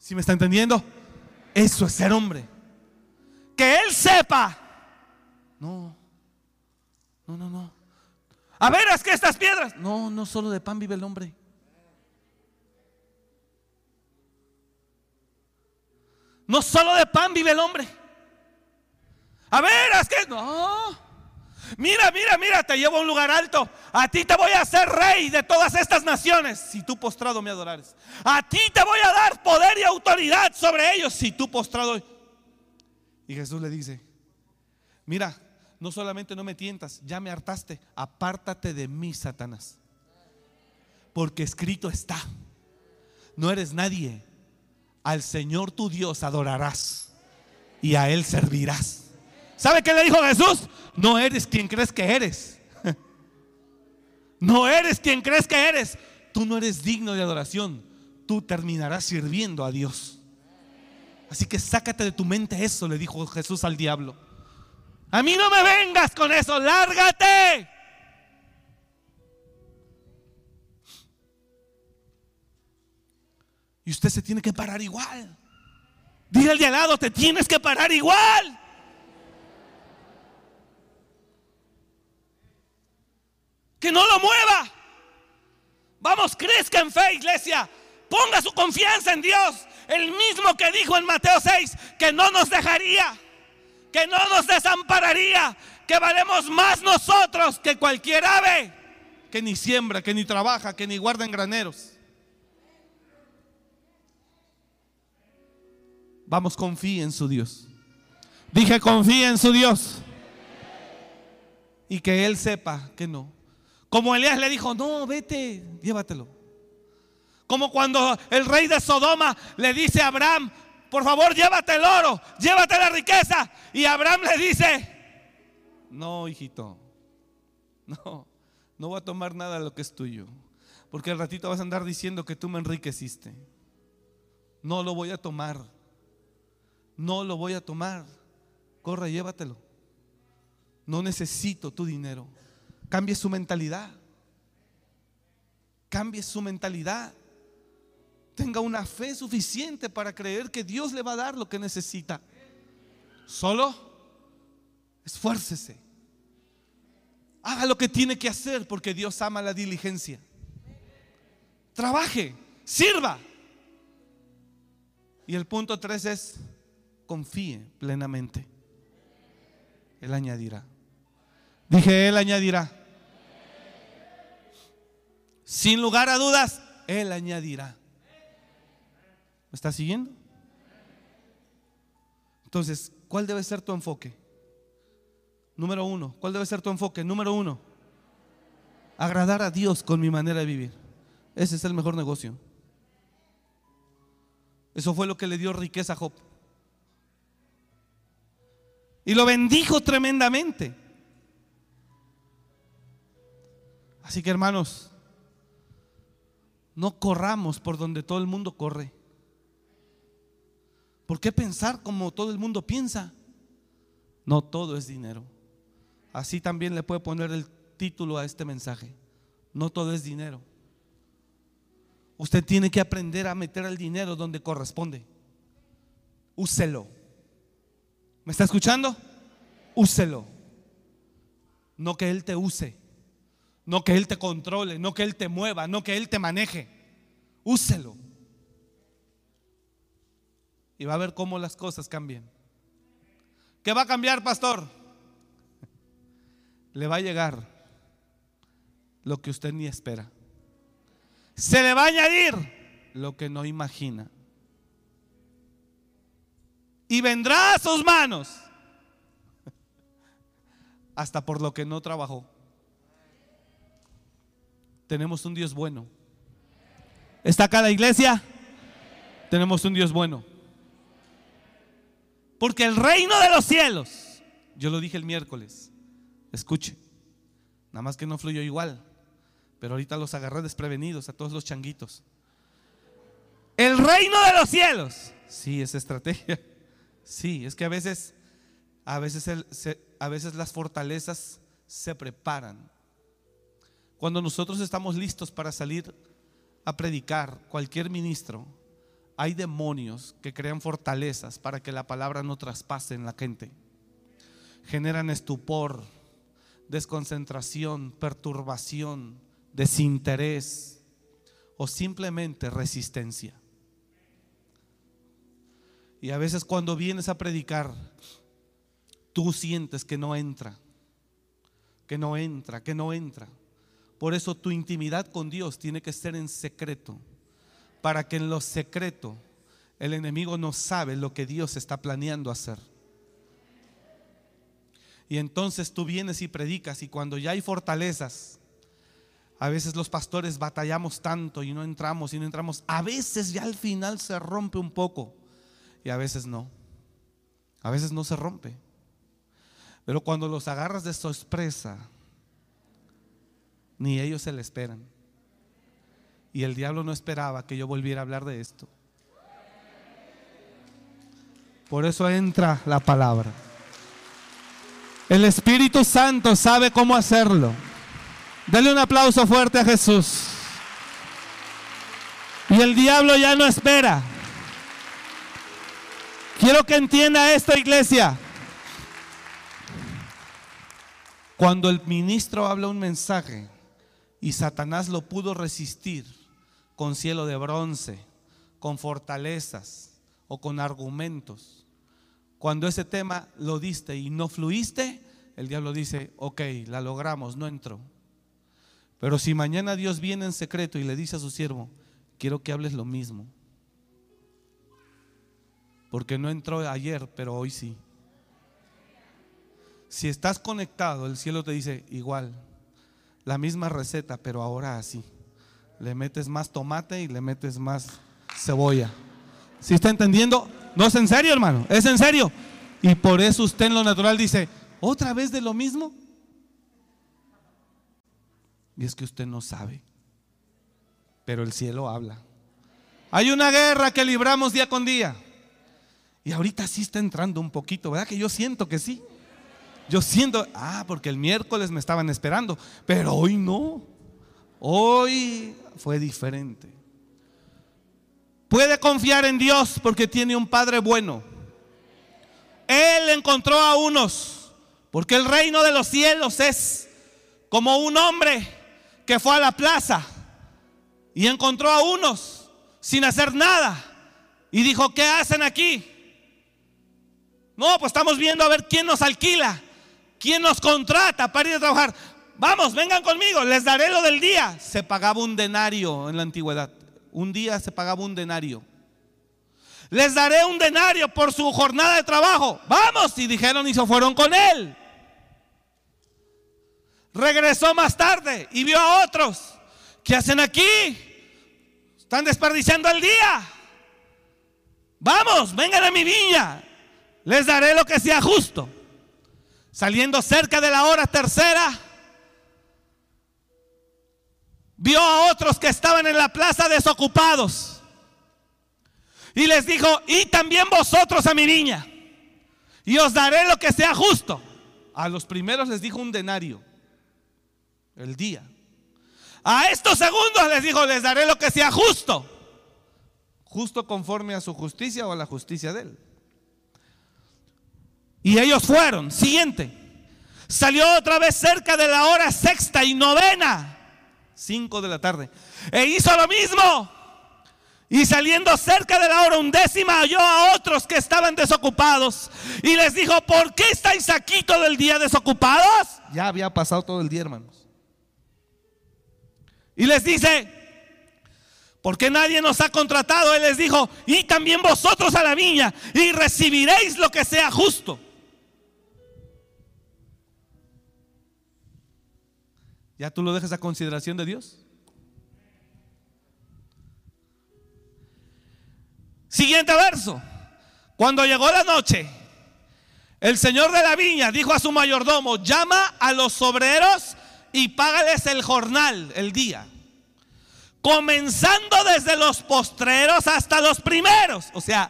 ¿Sí me está entendiendo? Eso es ser hombre. Que él sepa. No, no, no, no. A ver, es que estas piedras. No, no solo de pan vive el hombre. No solo de pan vive el hombre. A ver, es que no. Mira, mira, mira, te llevo a un lugar alto. A ti te voy a hacer rey de todas estas naciones si tú postrado me adorares. A ti te voy a dar poder y autoridad sobre ellos si tú postrado. Y Jesús le dice, mira, no solamente no me tientas, ya me hartaste, apártate de mí, Satanás. Porque escrito está, no eres nadie, al Señor tu Dios adorarás y a Él servirás. ¿Sabe qué le dijo Jesús? No eres quien crees que eres. No eres quien crees que eres. Tú no eres digno de adoración. Tú terminarás sirviendo a Dios. Así que sácate de tu mente eso, le dijo Jesús al diablo. A mí no me vengas con eso, lárgate. Y usted se tiene que parar igual. Dile al de al lado, te tienes que parar igual. Que no lo mueva. Vamos, crezca en fe, iglesia. Ponga su confianza en Dios. El mismo que dijo en Mateo 6 que no nos dejaría, que no nos desampararía, que valemos más nosotros que cualquier ave, que ni siembra, que ni trabaja, que ni guarda en graneros. Vamos, confíe en su Dios. Dije, confíe en su Dios. Y que Él sepa que no. Como Elías le dijo, no, vete, llévatelo. Como cuando el rey de Sodoma le dice a Abraham, por favor, llévate el oro, llévate la riqueza. Y Abraham le dice, no, hijito, no, no voy a tomar nada de lo que es tuyo. Porque al ratito vas a andar diciendo que tú me enriqueciste. No lo voy a tomar. No lo voy a tomar. Corre, llévatelo. No necesito tu dinero. Cambie su mentalidad. Cambie su mentalidad. Tenga una fe suficiente para creer que Dios le va a dar lo que necesita. Solo esfuércese. Haga lo que tiene que hacer porque Dios ama la diligencia. Trabaje, sirva. Y el punto tres es, confíe plenamente. Él añadirá. Dije, Él añadirá. Sin lugar a dudas, Él añadirá. ¿Me está siguiendo? Entonces, ¿cuál debe ser tu enfoque? Número uno, ¿cuál debe ser tu enfoque? Número uno, agradar a Dios con mi manera de vivir. Ese es el mejor negocio. Eso fue lo que le dio riqueza a Job. Y lo bendijo tremendamente. Así que hermanos, no corramos por donde todo el mundo corre. ¿Por qué pensar como todo el mundo piensa? No todo es dinero. Así también le puede poner el título a este mensaje. No todo es dinero. Usted tiene que aprender a meter el dinero donde corresponde. Úselo. ¿Me está escuchando? Úselo. No que Él te use. No que Él te controle. No que Él te mueva. No que Él te maneje. Úselo. Y va a ver cómo las cosas cambian. ¿Qué va a cambiar, pastor? *laughs* Le va a llegar lo que usted ni espera. Se le va a añadir lo que no imagina. Y vendrá a sus manos *laughs* hasta por lo que no trabajó. Tenemos un Dios bueno. ¿Está acá la iglesia? Tenemos un Dios bueno. Porque el reino de los cielos, yo lo dije el miércoles, escuche, nada más que no fluyó igual, pero ahorita los agarré desprevenidos a todos los changuitos. El reino de los cielos, sí, es estrategia, *laughs* sí, es que a veces, a veces, a veces las fortalezas se preparan. Cuando nosotros estamos listos para salir a predicar, cualquier ministro, hay demonios que crean fortalezas para que la palabra no traspase en la gente. Generan estupor, desconcentración, perturbación, desinterés o simplemente resistencia. Y a veces cuando vienes a predicar, tú sientes que no entra, que no entra, que no entra. Por eso tu intimidad con Dios tiene que ser en secreto para que en lo secreto el enemigo no sabe lo que Dios está planeando hacer. Y entonces tú vienes y predicas y cuando ya hay fortalezas, a veces los pastores batallamos tanto y no entramos y no entramos. A veces ya al final se rompe un poco y a veces no. A veces no se rompe. Pero cuando los agarras de sorpresa, ni ellos se le esperan. Y el diablo no esperaba que yo volviera a hablar de esto. Por eso entra la palabra. El Espíritu Santo sabe cómo hacerlo. Dale un aplauso fuerte a Jesús. Y el diablo ya no espera. Quiero que entienda esto, iglesia. Cuando el ministro habla un mensaje y Satanás lo pudo resistir, con cielo de bronce, con fortalezas o con argumentos. Cuando ese tema lo diste y no fluiste, el diablo dice, ok, la logramos, no entró. Pero si mañana Dios viene en secreto y le dice a su siervo, quiero que hables lo mismo. Porque no entró ayer, pero hoy sí. Si estás conectado, el cielo te dice igual, la misma receta, pero ahora así le metes más tomate y le metes más cebolla. ¿Sí está entendiendo? No es en serio, hermano, es en serio. Y por eso usted en lo natural dice, ¿otra vez de lo mismo? Y es que usted no sabe, pero el cielo habla. Hay una guerra que libramos día con día. Y ahorita sí está entrando un poquito, ¿verdad? Que yo siento que sí. Yo siento, ah, porque el miércoles me estaban esperando, pero hoy no. Hoy fue diferente. Puede confiar en Dios porque tiene un Padre bueno. Él encontró a unos, porque el reino de los cielos es como un hombre que fue a la plaza y encontró a unos sin hacer nada y dijo, ¿qué hacen aquí? No, pues estamos viendo a ver quién nos alquila, quién nos contrata para ir a trabajar. Vamos, vengan conmigo, les daré lo del día. Se pagaba un denario en la antigüedad. Un día se pagaba un denario. Les daré un denario por su jornada de trabajo. Vamos, y dijeron y se fueron con él. Regresó más tarde y vio a otros. ¿Qué hacen aquí? Están desperdiciando el día. Vamos, vengan a mi viña. Les daré lo que sea justo. Saliendo cerca de la hora tercera, vio a otros que estaban en la plaza desocupados. Y les dijo, y también vosotros a mi niña. Y os daré lo que sea justo. A los primeros les dijo un denario. El día. A estos segundos les dijo, les daré lo que sea justo. Justo conforme a su justicia o a la justicia de él. Y ellos fueron. Siguiente. Salió otra vez cerca de la hora sexta y novena 5 de la tarde. E hizo lo mismo. Y saliendo cerca de la hora undécima, halló a otros que estaban desocupados. Y les dijo, ¿por qué estáis aquí todo el día desocupados? Ya había pasado todo el día, hermanos. Y les dice, ¿por qué nadie nos ha contratado? Él les dijo, y también vosotros a la viña, y recibiréis lo que sea justo. ¿Ya tú lo dejas a consideración de Dios? Siguiente verso. Cuando llegó la noche, El señor de la viña dijo a su mayordomo, llama a los obreros y págales el jornal, el día. Comenzando desde los postreros hasta los primeros. O sea,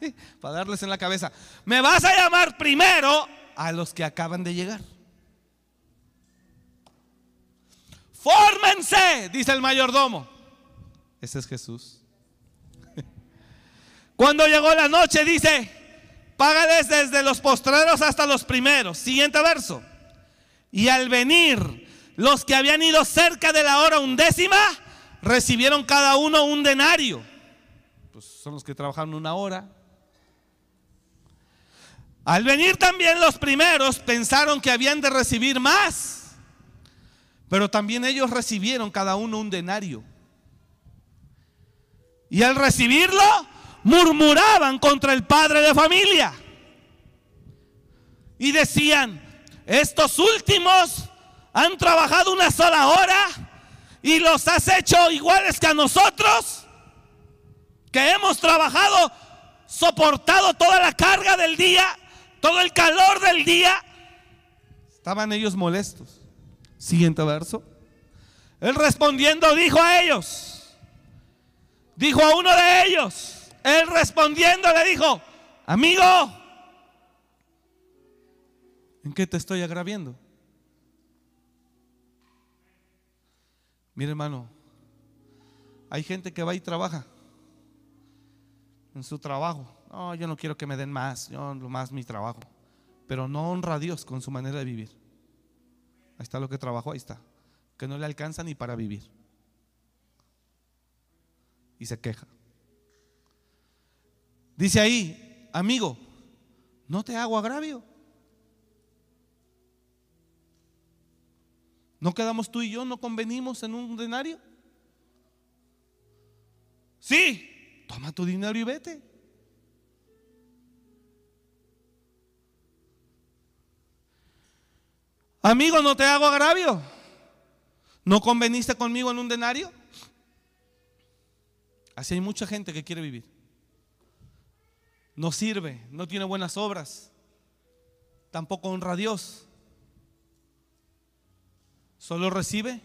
*laughs* para darles en la cabeza, me vas a llamar primero a los que acaban de llegar. Fórmense, dice el mayordomo. Ese es Jesús. *laughs* Cuando llegó la noche, dice, págales desde los postreros hasta los primeros. Siguiente verso. Y al venir los que habían ido cerca de la hora undécima, recibieron cada uno un denario. Pues son los que trabajaron una hora. Al venir también los primeros pensaron que habían de recibir más, pero también ellos recibieron cada uno un denario. Y al recibirlo, murmuraban contra el padre de familia. Y decían, estos últimos han trabajado una sola hora y los has hecho iguales que a nosotros, que hemos trabajado, soportado toda la carga del día, todo el calor del día. Estaban ellos molestos. Siguiente verso. Él respondiendo dijo a ellos, dijo a uno de ellos, él respondiendo le dijo, amigo, ¿en qué te estoy agraviando? Mire hermano, hay gente que va y trabaja en su trabajo. No, yo no quiero que me den más, yo lo más mi trabajo. Pero no honra a Dios con su manera de vivir. Ahí está lo que trabajó, ahí está. Que no le alcanza ni para vivir. Y se queja. Dice ahí, amigo, no te hago agravio. ¿No quedamos tú y yo, no convenimos en un denario? Sí, toma tu dinero y vete. Amigo, no te hago agravio. ¿No conveniste conmigo en un denario? Así hay mucha gente que quiere vivir. No sirve, no tiene buenas obras, tampoco honra a Dios. Solo recibe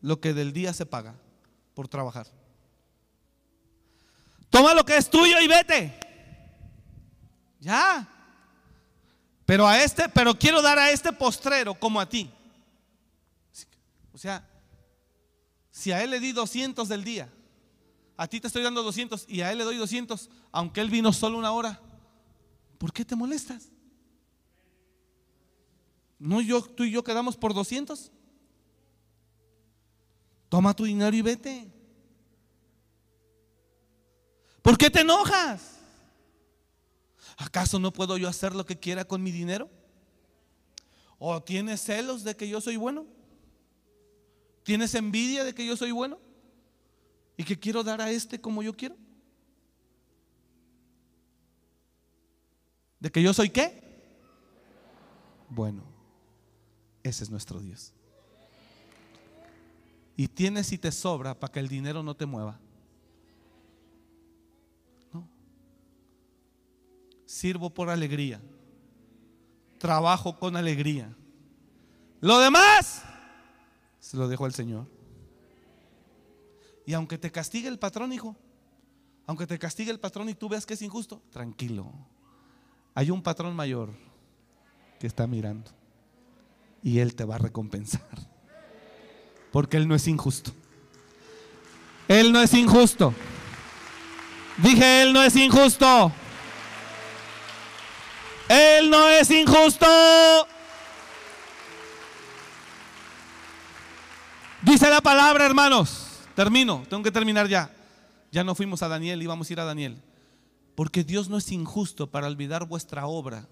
lo que del día se paga por trabajar. Toma lo que es tuyo y vete. Ya. Pero a este, pero quiero dar a este postrero como a ti. O sea, si a él le di 200 del día, a ti te estoy dando 200 y a él le doy 200, aunque él vino solo una hora, ¿por qué te molestas? ¿No yo, tú y yo quedamos por 200? Toma tu dinero y vete. ¿Por qué te enojas? ¿Acaso no puedo yo hacer lo que quiera con mi dinero? ¿O tienes celos de que yo soy bueno? ¿Tienes envidia de que yo soy bueno? ¿Y que quiero dar a este como yo quiero? ¿De que yo soy qué? Bueno, ese es nuestro Dios y tienes y te sobra para que el dinero no te mueva. Sirvo por alegría. Trabajo con alegría. Lo demás se lo dejo al Señor. Y aunque te castigue el patrón, hijo, aunque te castigue el patrón y tú veas que es injusto, tranquilo. Hay un patrón mayor que está mirando y él te va a recompensar. Porque Él no es injusto. Él no es injusto. Dije, Él no es injusto. Él no es injusto. Dice la palabra, hermanos. Termino, tengo que terminar ya. Ya no fuimos a Daniel, íbamos a ir a Daniel. Porque Dios no es injusto para olvidar vuestra obra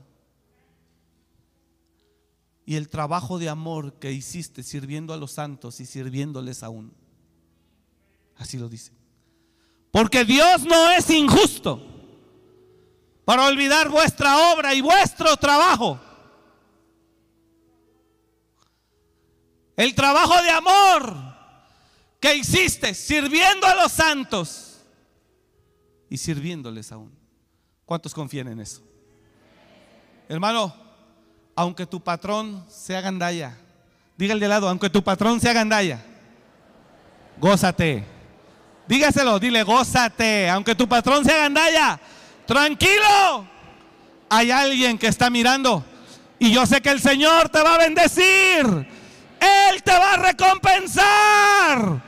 y el trabajo de amor que hiciste sirviendo a los santos y sirviéndoles aún. Así lo dice. Porque Dios no es injusto para olvidar vuestra obra y vuestro trabajo. El trabajo de amor que hiciste sirviendo a los santos y sirviéndoles aún. ¿Cuántos confían en eso? Hermano, aunque tu patrón sea gandaya, diga de lado, aunque tu patrón sea gandaya, gózate. Dígaselo, dile, gózate. Aunque tu patrón sea gandaya, tranquilo. Hay alguien que está mirando y yo sé que el Señor te va a bendecir. Él te va a recompensar.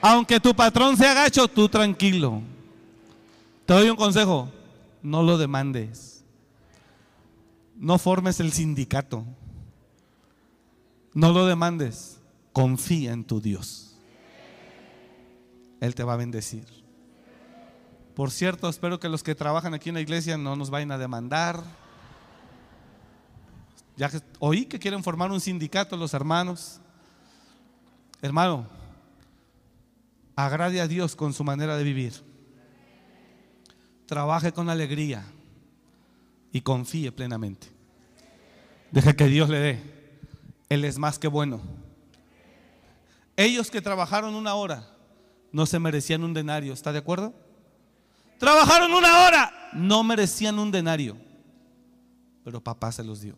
Aunque tu patrón sea gacho, tú tranquilo. Te doy un consejo, no lo demandes. No formes el sindicato. No lo demandes. Confía en tu Dios. Él te va a bendecir. Por cierto, espero que los que trabajan aquí en la iglesia no nos vayan a demandar. Ya que oí que quieren formar un sindicato los hermanos. Hermano, agrade a Dios con su manera de vivir. Trabaje con alegría y confíe plenamente. Deje que Dios le dé. Él es más que bueno. Ellos que trabajaron una hora no se merecían un denario, ¿está de acuerdo? Trabajaron una hora, no merecían un denario, pero papá se los dio,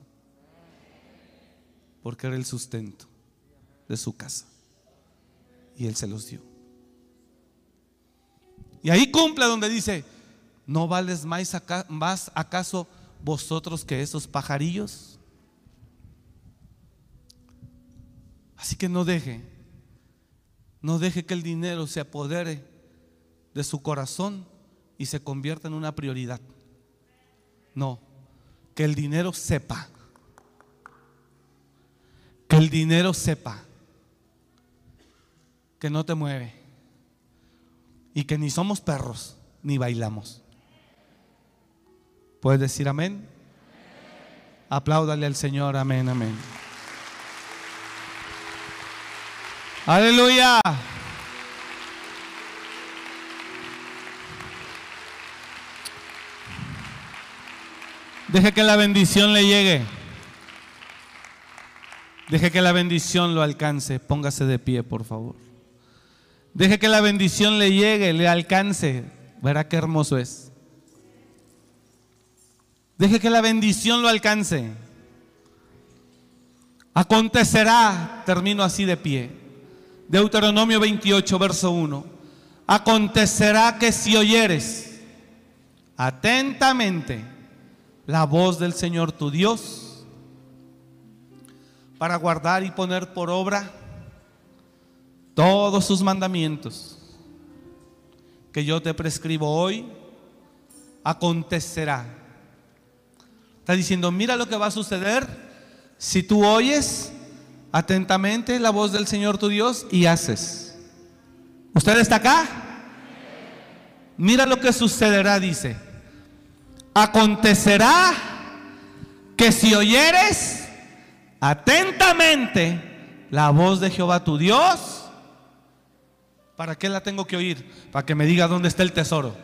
porque era el sustento de su casa, y él se los dio. Y ahí cumple donde dice, ¿no vales más, más acaso vosotros que esos pajarillos? Así que no deje no deje que el dinero se apodere de su corazón y se convierta en una prioridad. No, que el dinero sepa. Que el dinero sepa que no te mueve y que ni somos perros ni bailamos. ¿Puedes decir amén? Apláudale al Señor, amén, amén. Aleluya. Deje que la bendición le llegue. Deje que la bendición lo alcance. Póngase de pie, por favor. Deje que la bendición le llegue, le alcance. Verá qué hermoso es. Deje que la bendición lo alcance. Acontecerá, termino así de pie. Deuteronomio 28, verso 1. Acontecerá que si oyeres atentamente la voz del Señor tu Dios, para guardar y poner por obra todos sus mandamientos que yo te prescribo hoy, acontecerá. Está diciendo, mira lo que va a suceder si tú oyes atentamente la voz del Señor tu Dios y haces. ¿Usted está acá? Mira lo que sucederá, dice. Acontecerá que si oyeres atentamente la voz de Jehová tu Dios, ¿para qué la tengo que oír? Para que me diga dónde está el tesoro.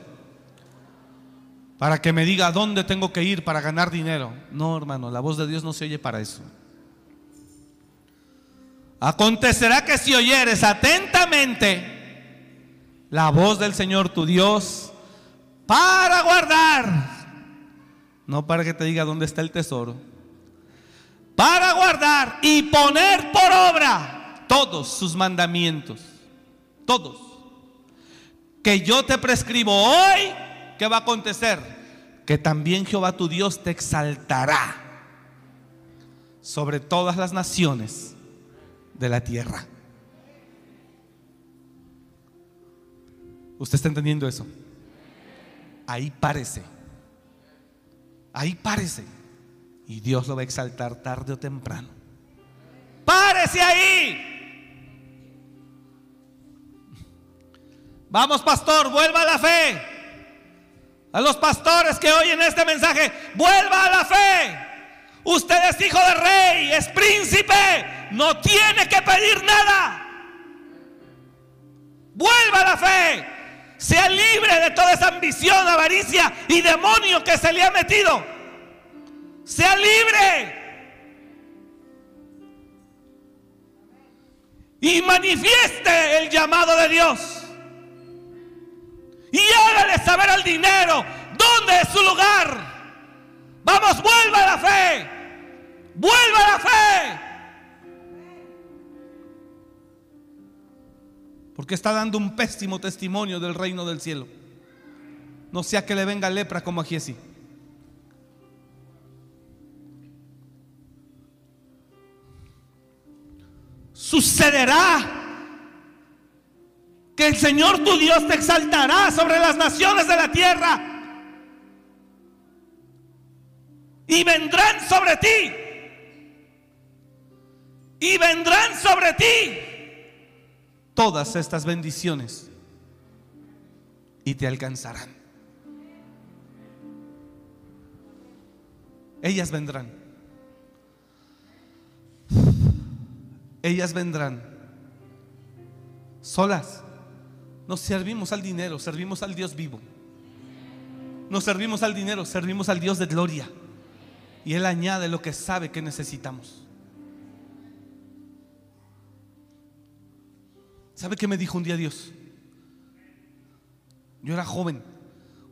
Para que me diga dónde tengo que ir para ganar dinero. No, hermano, la voz de Dios no se oye para eso. Acontecerá que si oyeres atentamente la voz del Señor tu Dios para guardar, no para que te diga dónde está el tesoro, para guardar y poner por obra todos sus mandamientos, todos, que yo te prescribo hoy, ¿qué va a acontecer? Que también Jehová tu Dios te exaltará sobre todas las naciones de la tierra. ¿Usted está entendiendo eso? Ahí parece. Ahí parece. Y Dios lo va a exaltar tarde o temprano. Párese ahí. Vamos, pastor, vuelva a la fe. A los pastores que oyen este mensaje, vuelva a la fe. Usted es hijo de rey, es príncipe, no tiene que pedir nada. Vuelva a la fe. Sea libre de toda esa ambición, avaricia y demonio que se le ha metido. Sea libre. Y manifieste el llamado de Dios. Y hágale saber al dinero dónde es su lugar. Vamos, vuelva a la fe. Vuelva a la fe. Porque está dando un pésimo testimonio del reino del cielo. No sea que le venga lepra como a Giesi. Sucederá que el Señor tu Dios te exaltará sobre las naciones de la tierra. Y vendrán sobre ti. Y vendrán sobre ti todas estas bendiciones. Y te alcanzarán. Ellas vendrán. Ellas vendrán solas. Nos servimos al dinero, servimos al Dios vivo. No servimos al dinero, servimos al Dios de gloria. Y Él añade lo que sabe que necesitamos. ¿Sabe qué me dijo un día Dios? Yo era joven,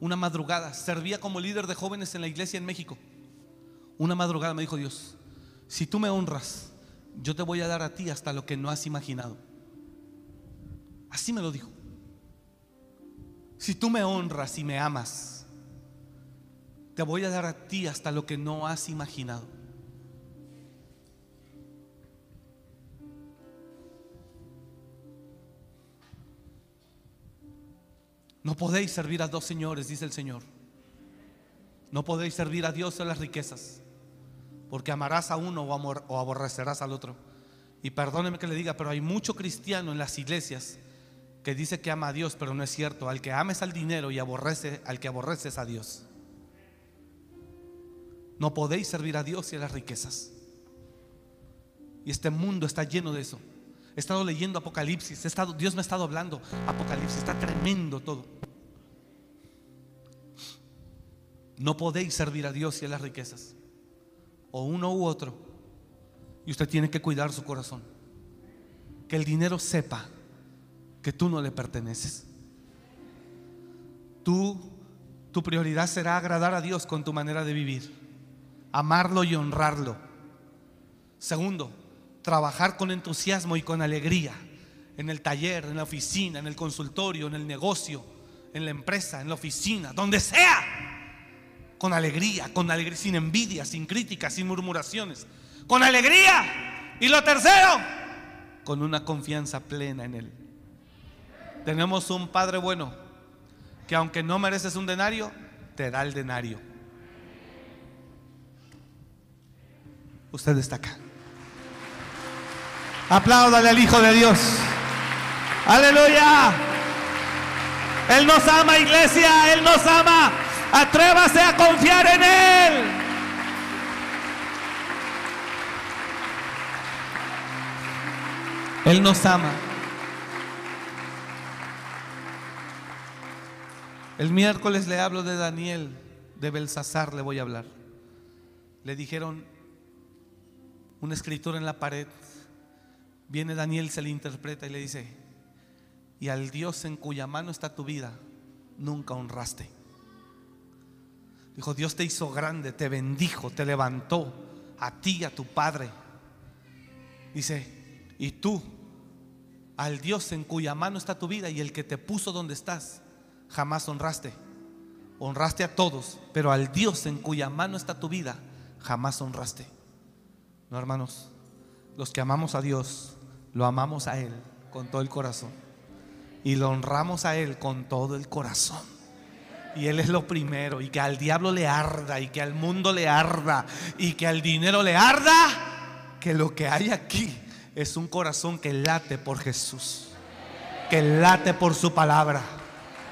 una madrugada, servía como líder de jóvenes en la iglesia en México. Una madrugada me dijo Dios, si tú me honras, yo te voy a dar a ti hasta lo que no has imaginado. Así me lo dijo. Si tú me honras y me amas, te voy a dar a ti hasta lo que no has imaginado. No podéis servir a dos señores, dice el Señor. No podéis servir a Dios a las riquezas, porque amarás a uno o aborrecerás al otro. Y perdóneme que le diga, pero hay mucho cristiano en las iglesias que dice que ama a Dios, pero no es cierto. Al que ames al dinero y aborrece, al que aborreces a Dios. No podéis servir a Dios y a las riquezas. Y este mundo está lleno de eso. He estado leyendo Apocalipsis, Dios me ha estado hablando. Apocalipsis, está tremendo todo. No podéis servir a Dios y a las riquezas. O uno u otro. Y usted tiene que cuidar su corazón. Que el dinero sepa que tú no le perteneces. Tú, tu prioridad será agradar a Dios con tu manera de vivir, amarlo y honrarlo. Segundo, trabajar con entusiasmo y con alegría en el taller, en la oficina, en el consultorio, en el negocio, en la empresa, en la oficina, donde sea. Con alegría, con alegría, sin envidia, sin críticas, sin murmuraciones. Con alegría. Y lo tercero, con una confianza plena en Él. Tenemos un Padre bueno que aunque no mereces un denario, te da el denario. Usted está acá. Apláudale al Hijo de Dios. Aleluya. Él nos ama, iglesia. Él nos ama. Atrévase a confiar en Él. Él nos ama. El miércoles le hablo de Daniel, de Belsasar le voy a hablar. Le dijeron un escritor en la pared. Viene Daniel, se le interpreta y le dice, y al Dios en cuya mano está tu vida, nunca honraste. Dijo, Dios te hizo grande, te bendijo, te levantó a ti a tu padre. Dice, y tú, al Dios en cuya mano está tu vida y el que te puso donde estás, jamás honraste. Honraste a todos, pero al Dios en cuya mano está tu vida, jamás honraste. No, hermanos, los que amamos a Dios, lo amamos a Él con todo el corazón. Y lo honramos a Él con todo el corazón. Y Él es lo primero. Y que al diablo le arda. Y que al mundo le arda. Y que al dinero le arda. Que lo que hay aquí es un corazón que late por Jesús. Que late por su palabra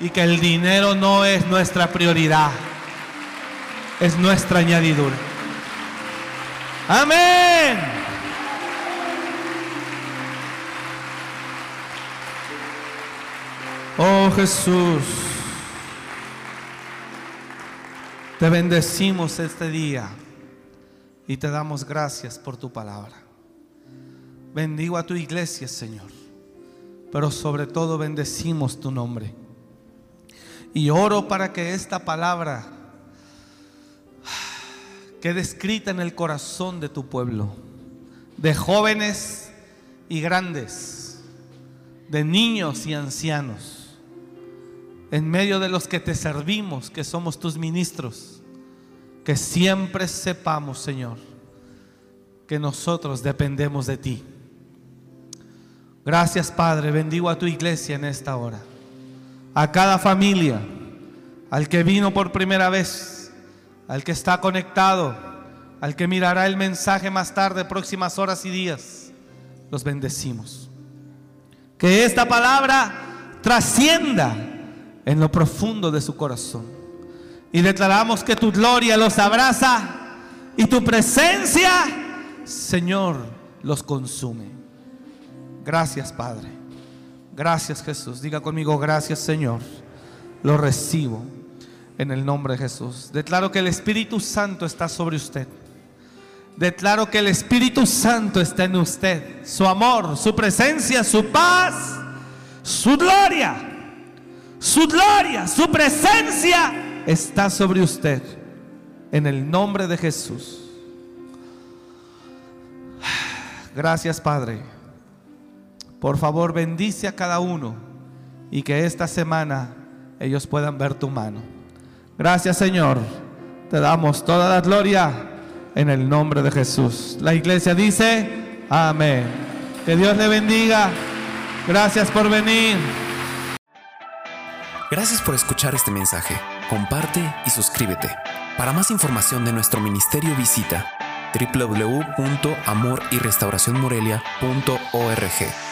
y que el dinero no es nuestra prioridad, es nuestra añadidura. Amén. Oh Jesús, te bendecimos este día y te damos gracias por tu palabra. Bendigo a tu iglesia, Señor, pero sobre todo bendecimos tu nombre. Y oro para que esta palabra quede escrita en el corazón de tu pueblo, de jóvenes y grandes, de niños y ancianos, en medio de los que te servimos, que somos tus ministros, que siempre sepamos, Señor, que nosotros dependemos de ti. Gracias, Padre. Bendigo a tu iglesia en esta hora. A cada familia, al que vino por primera vez, al que está conectado, al que mirará el mensaje más tarde, próximas horas y días. Los bendecimos. Que esta palabra trascienda en lo profundo de su corazón. Y declaramos que tu gloria los abraza y tu presencia, Señor, los consume. Gracias, Padre. Gracias, Jesús. Diga conmigo, gracias, Señor. Lo recibo en el nombre de Jesús. Declaro que el Espíritu Santo está sobre usted. Declaro que el Espíritu Santo está en usted. Su amor, su presencia, su paz, su gloria, su gloria, su presencia está sobre usted. En el nombre de Jesús. Gracias, Padre. Por favor, bendice a cada uno y que esta semana ellos puedan ver tu mano. Gracias, Señor. Te damos toda la gloria en el nombre de Jesús. La iglesia dice, amén. Que Dios le bendiga. Gracias por venir. Gracias por escuchar este mensaje. Comparte y suscríbete. Para más información de nuestro ministerio visita www.amoryrestauracionmorelia.org.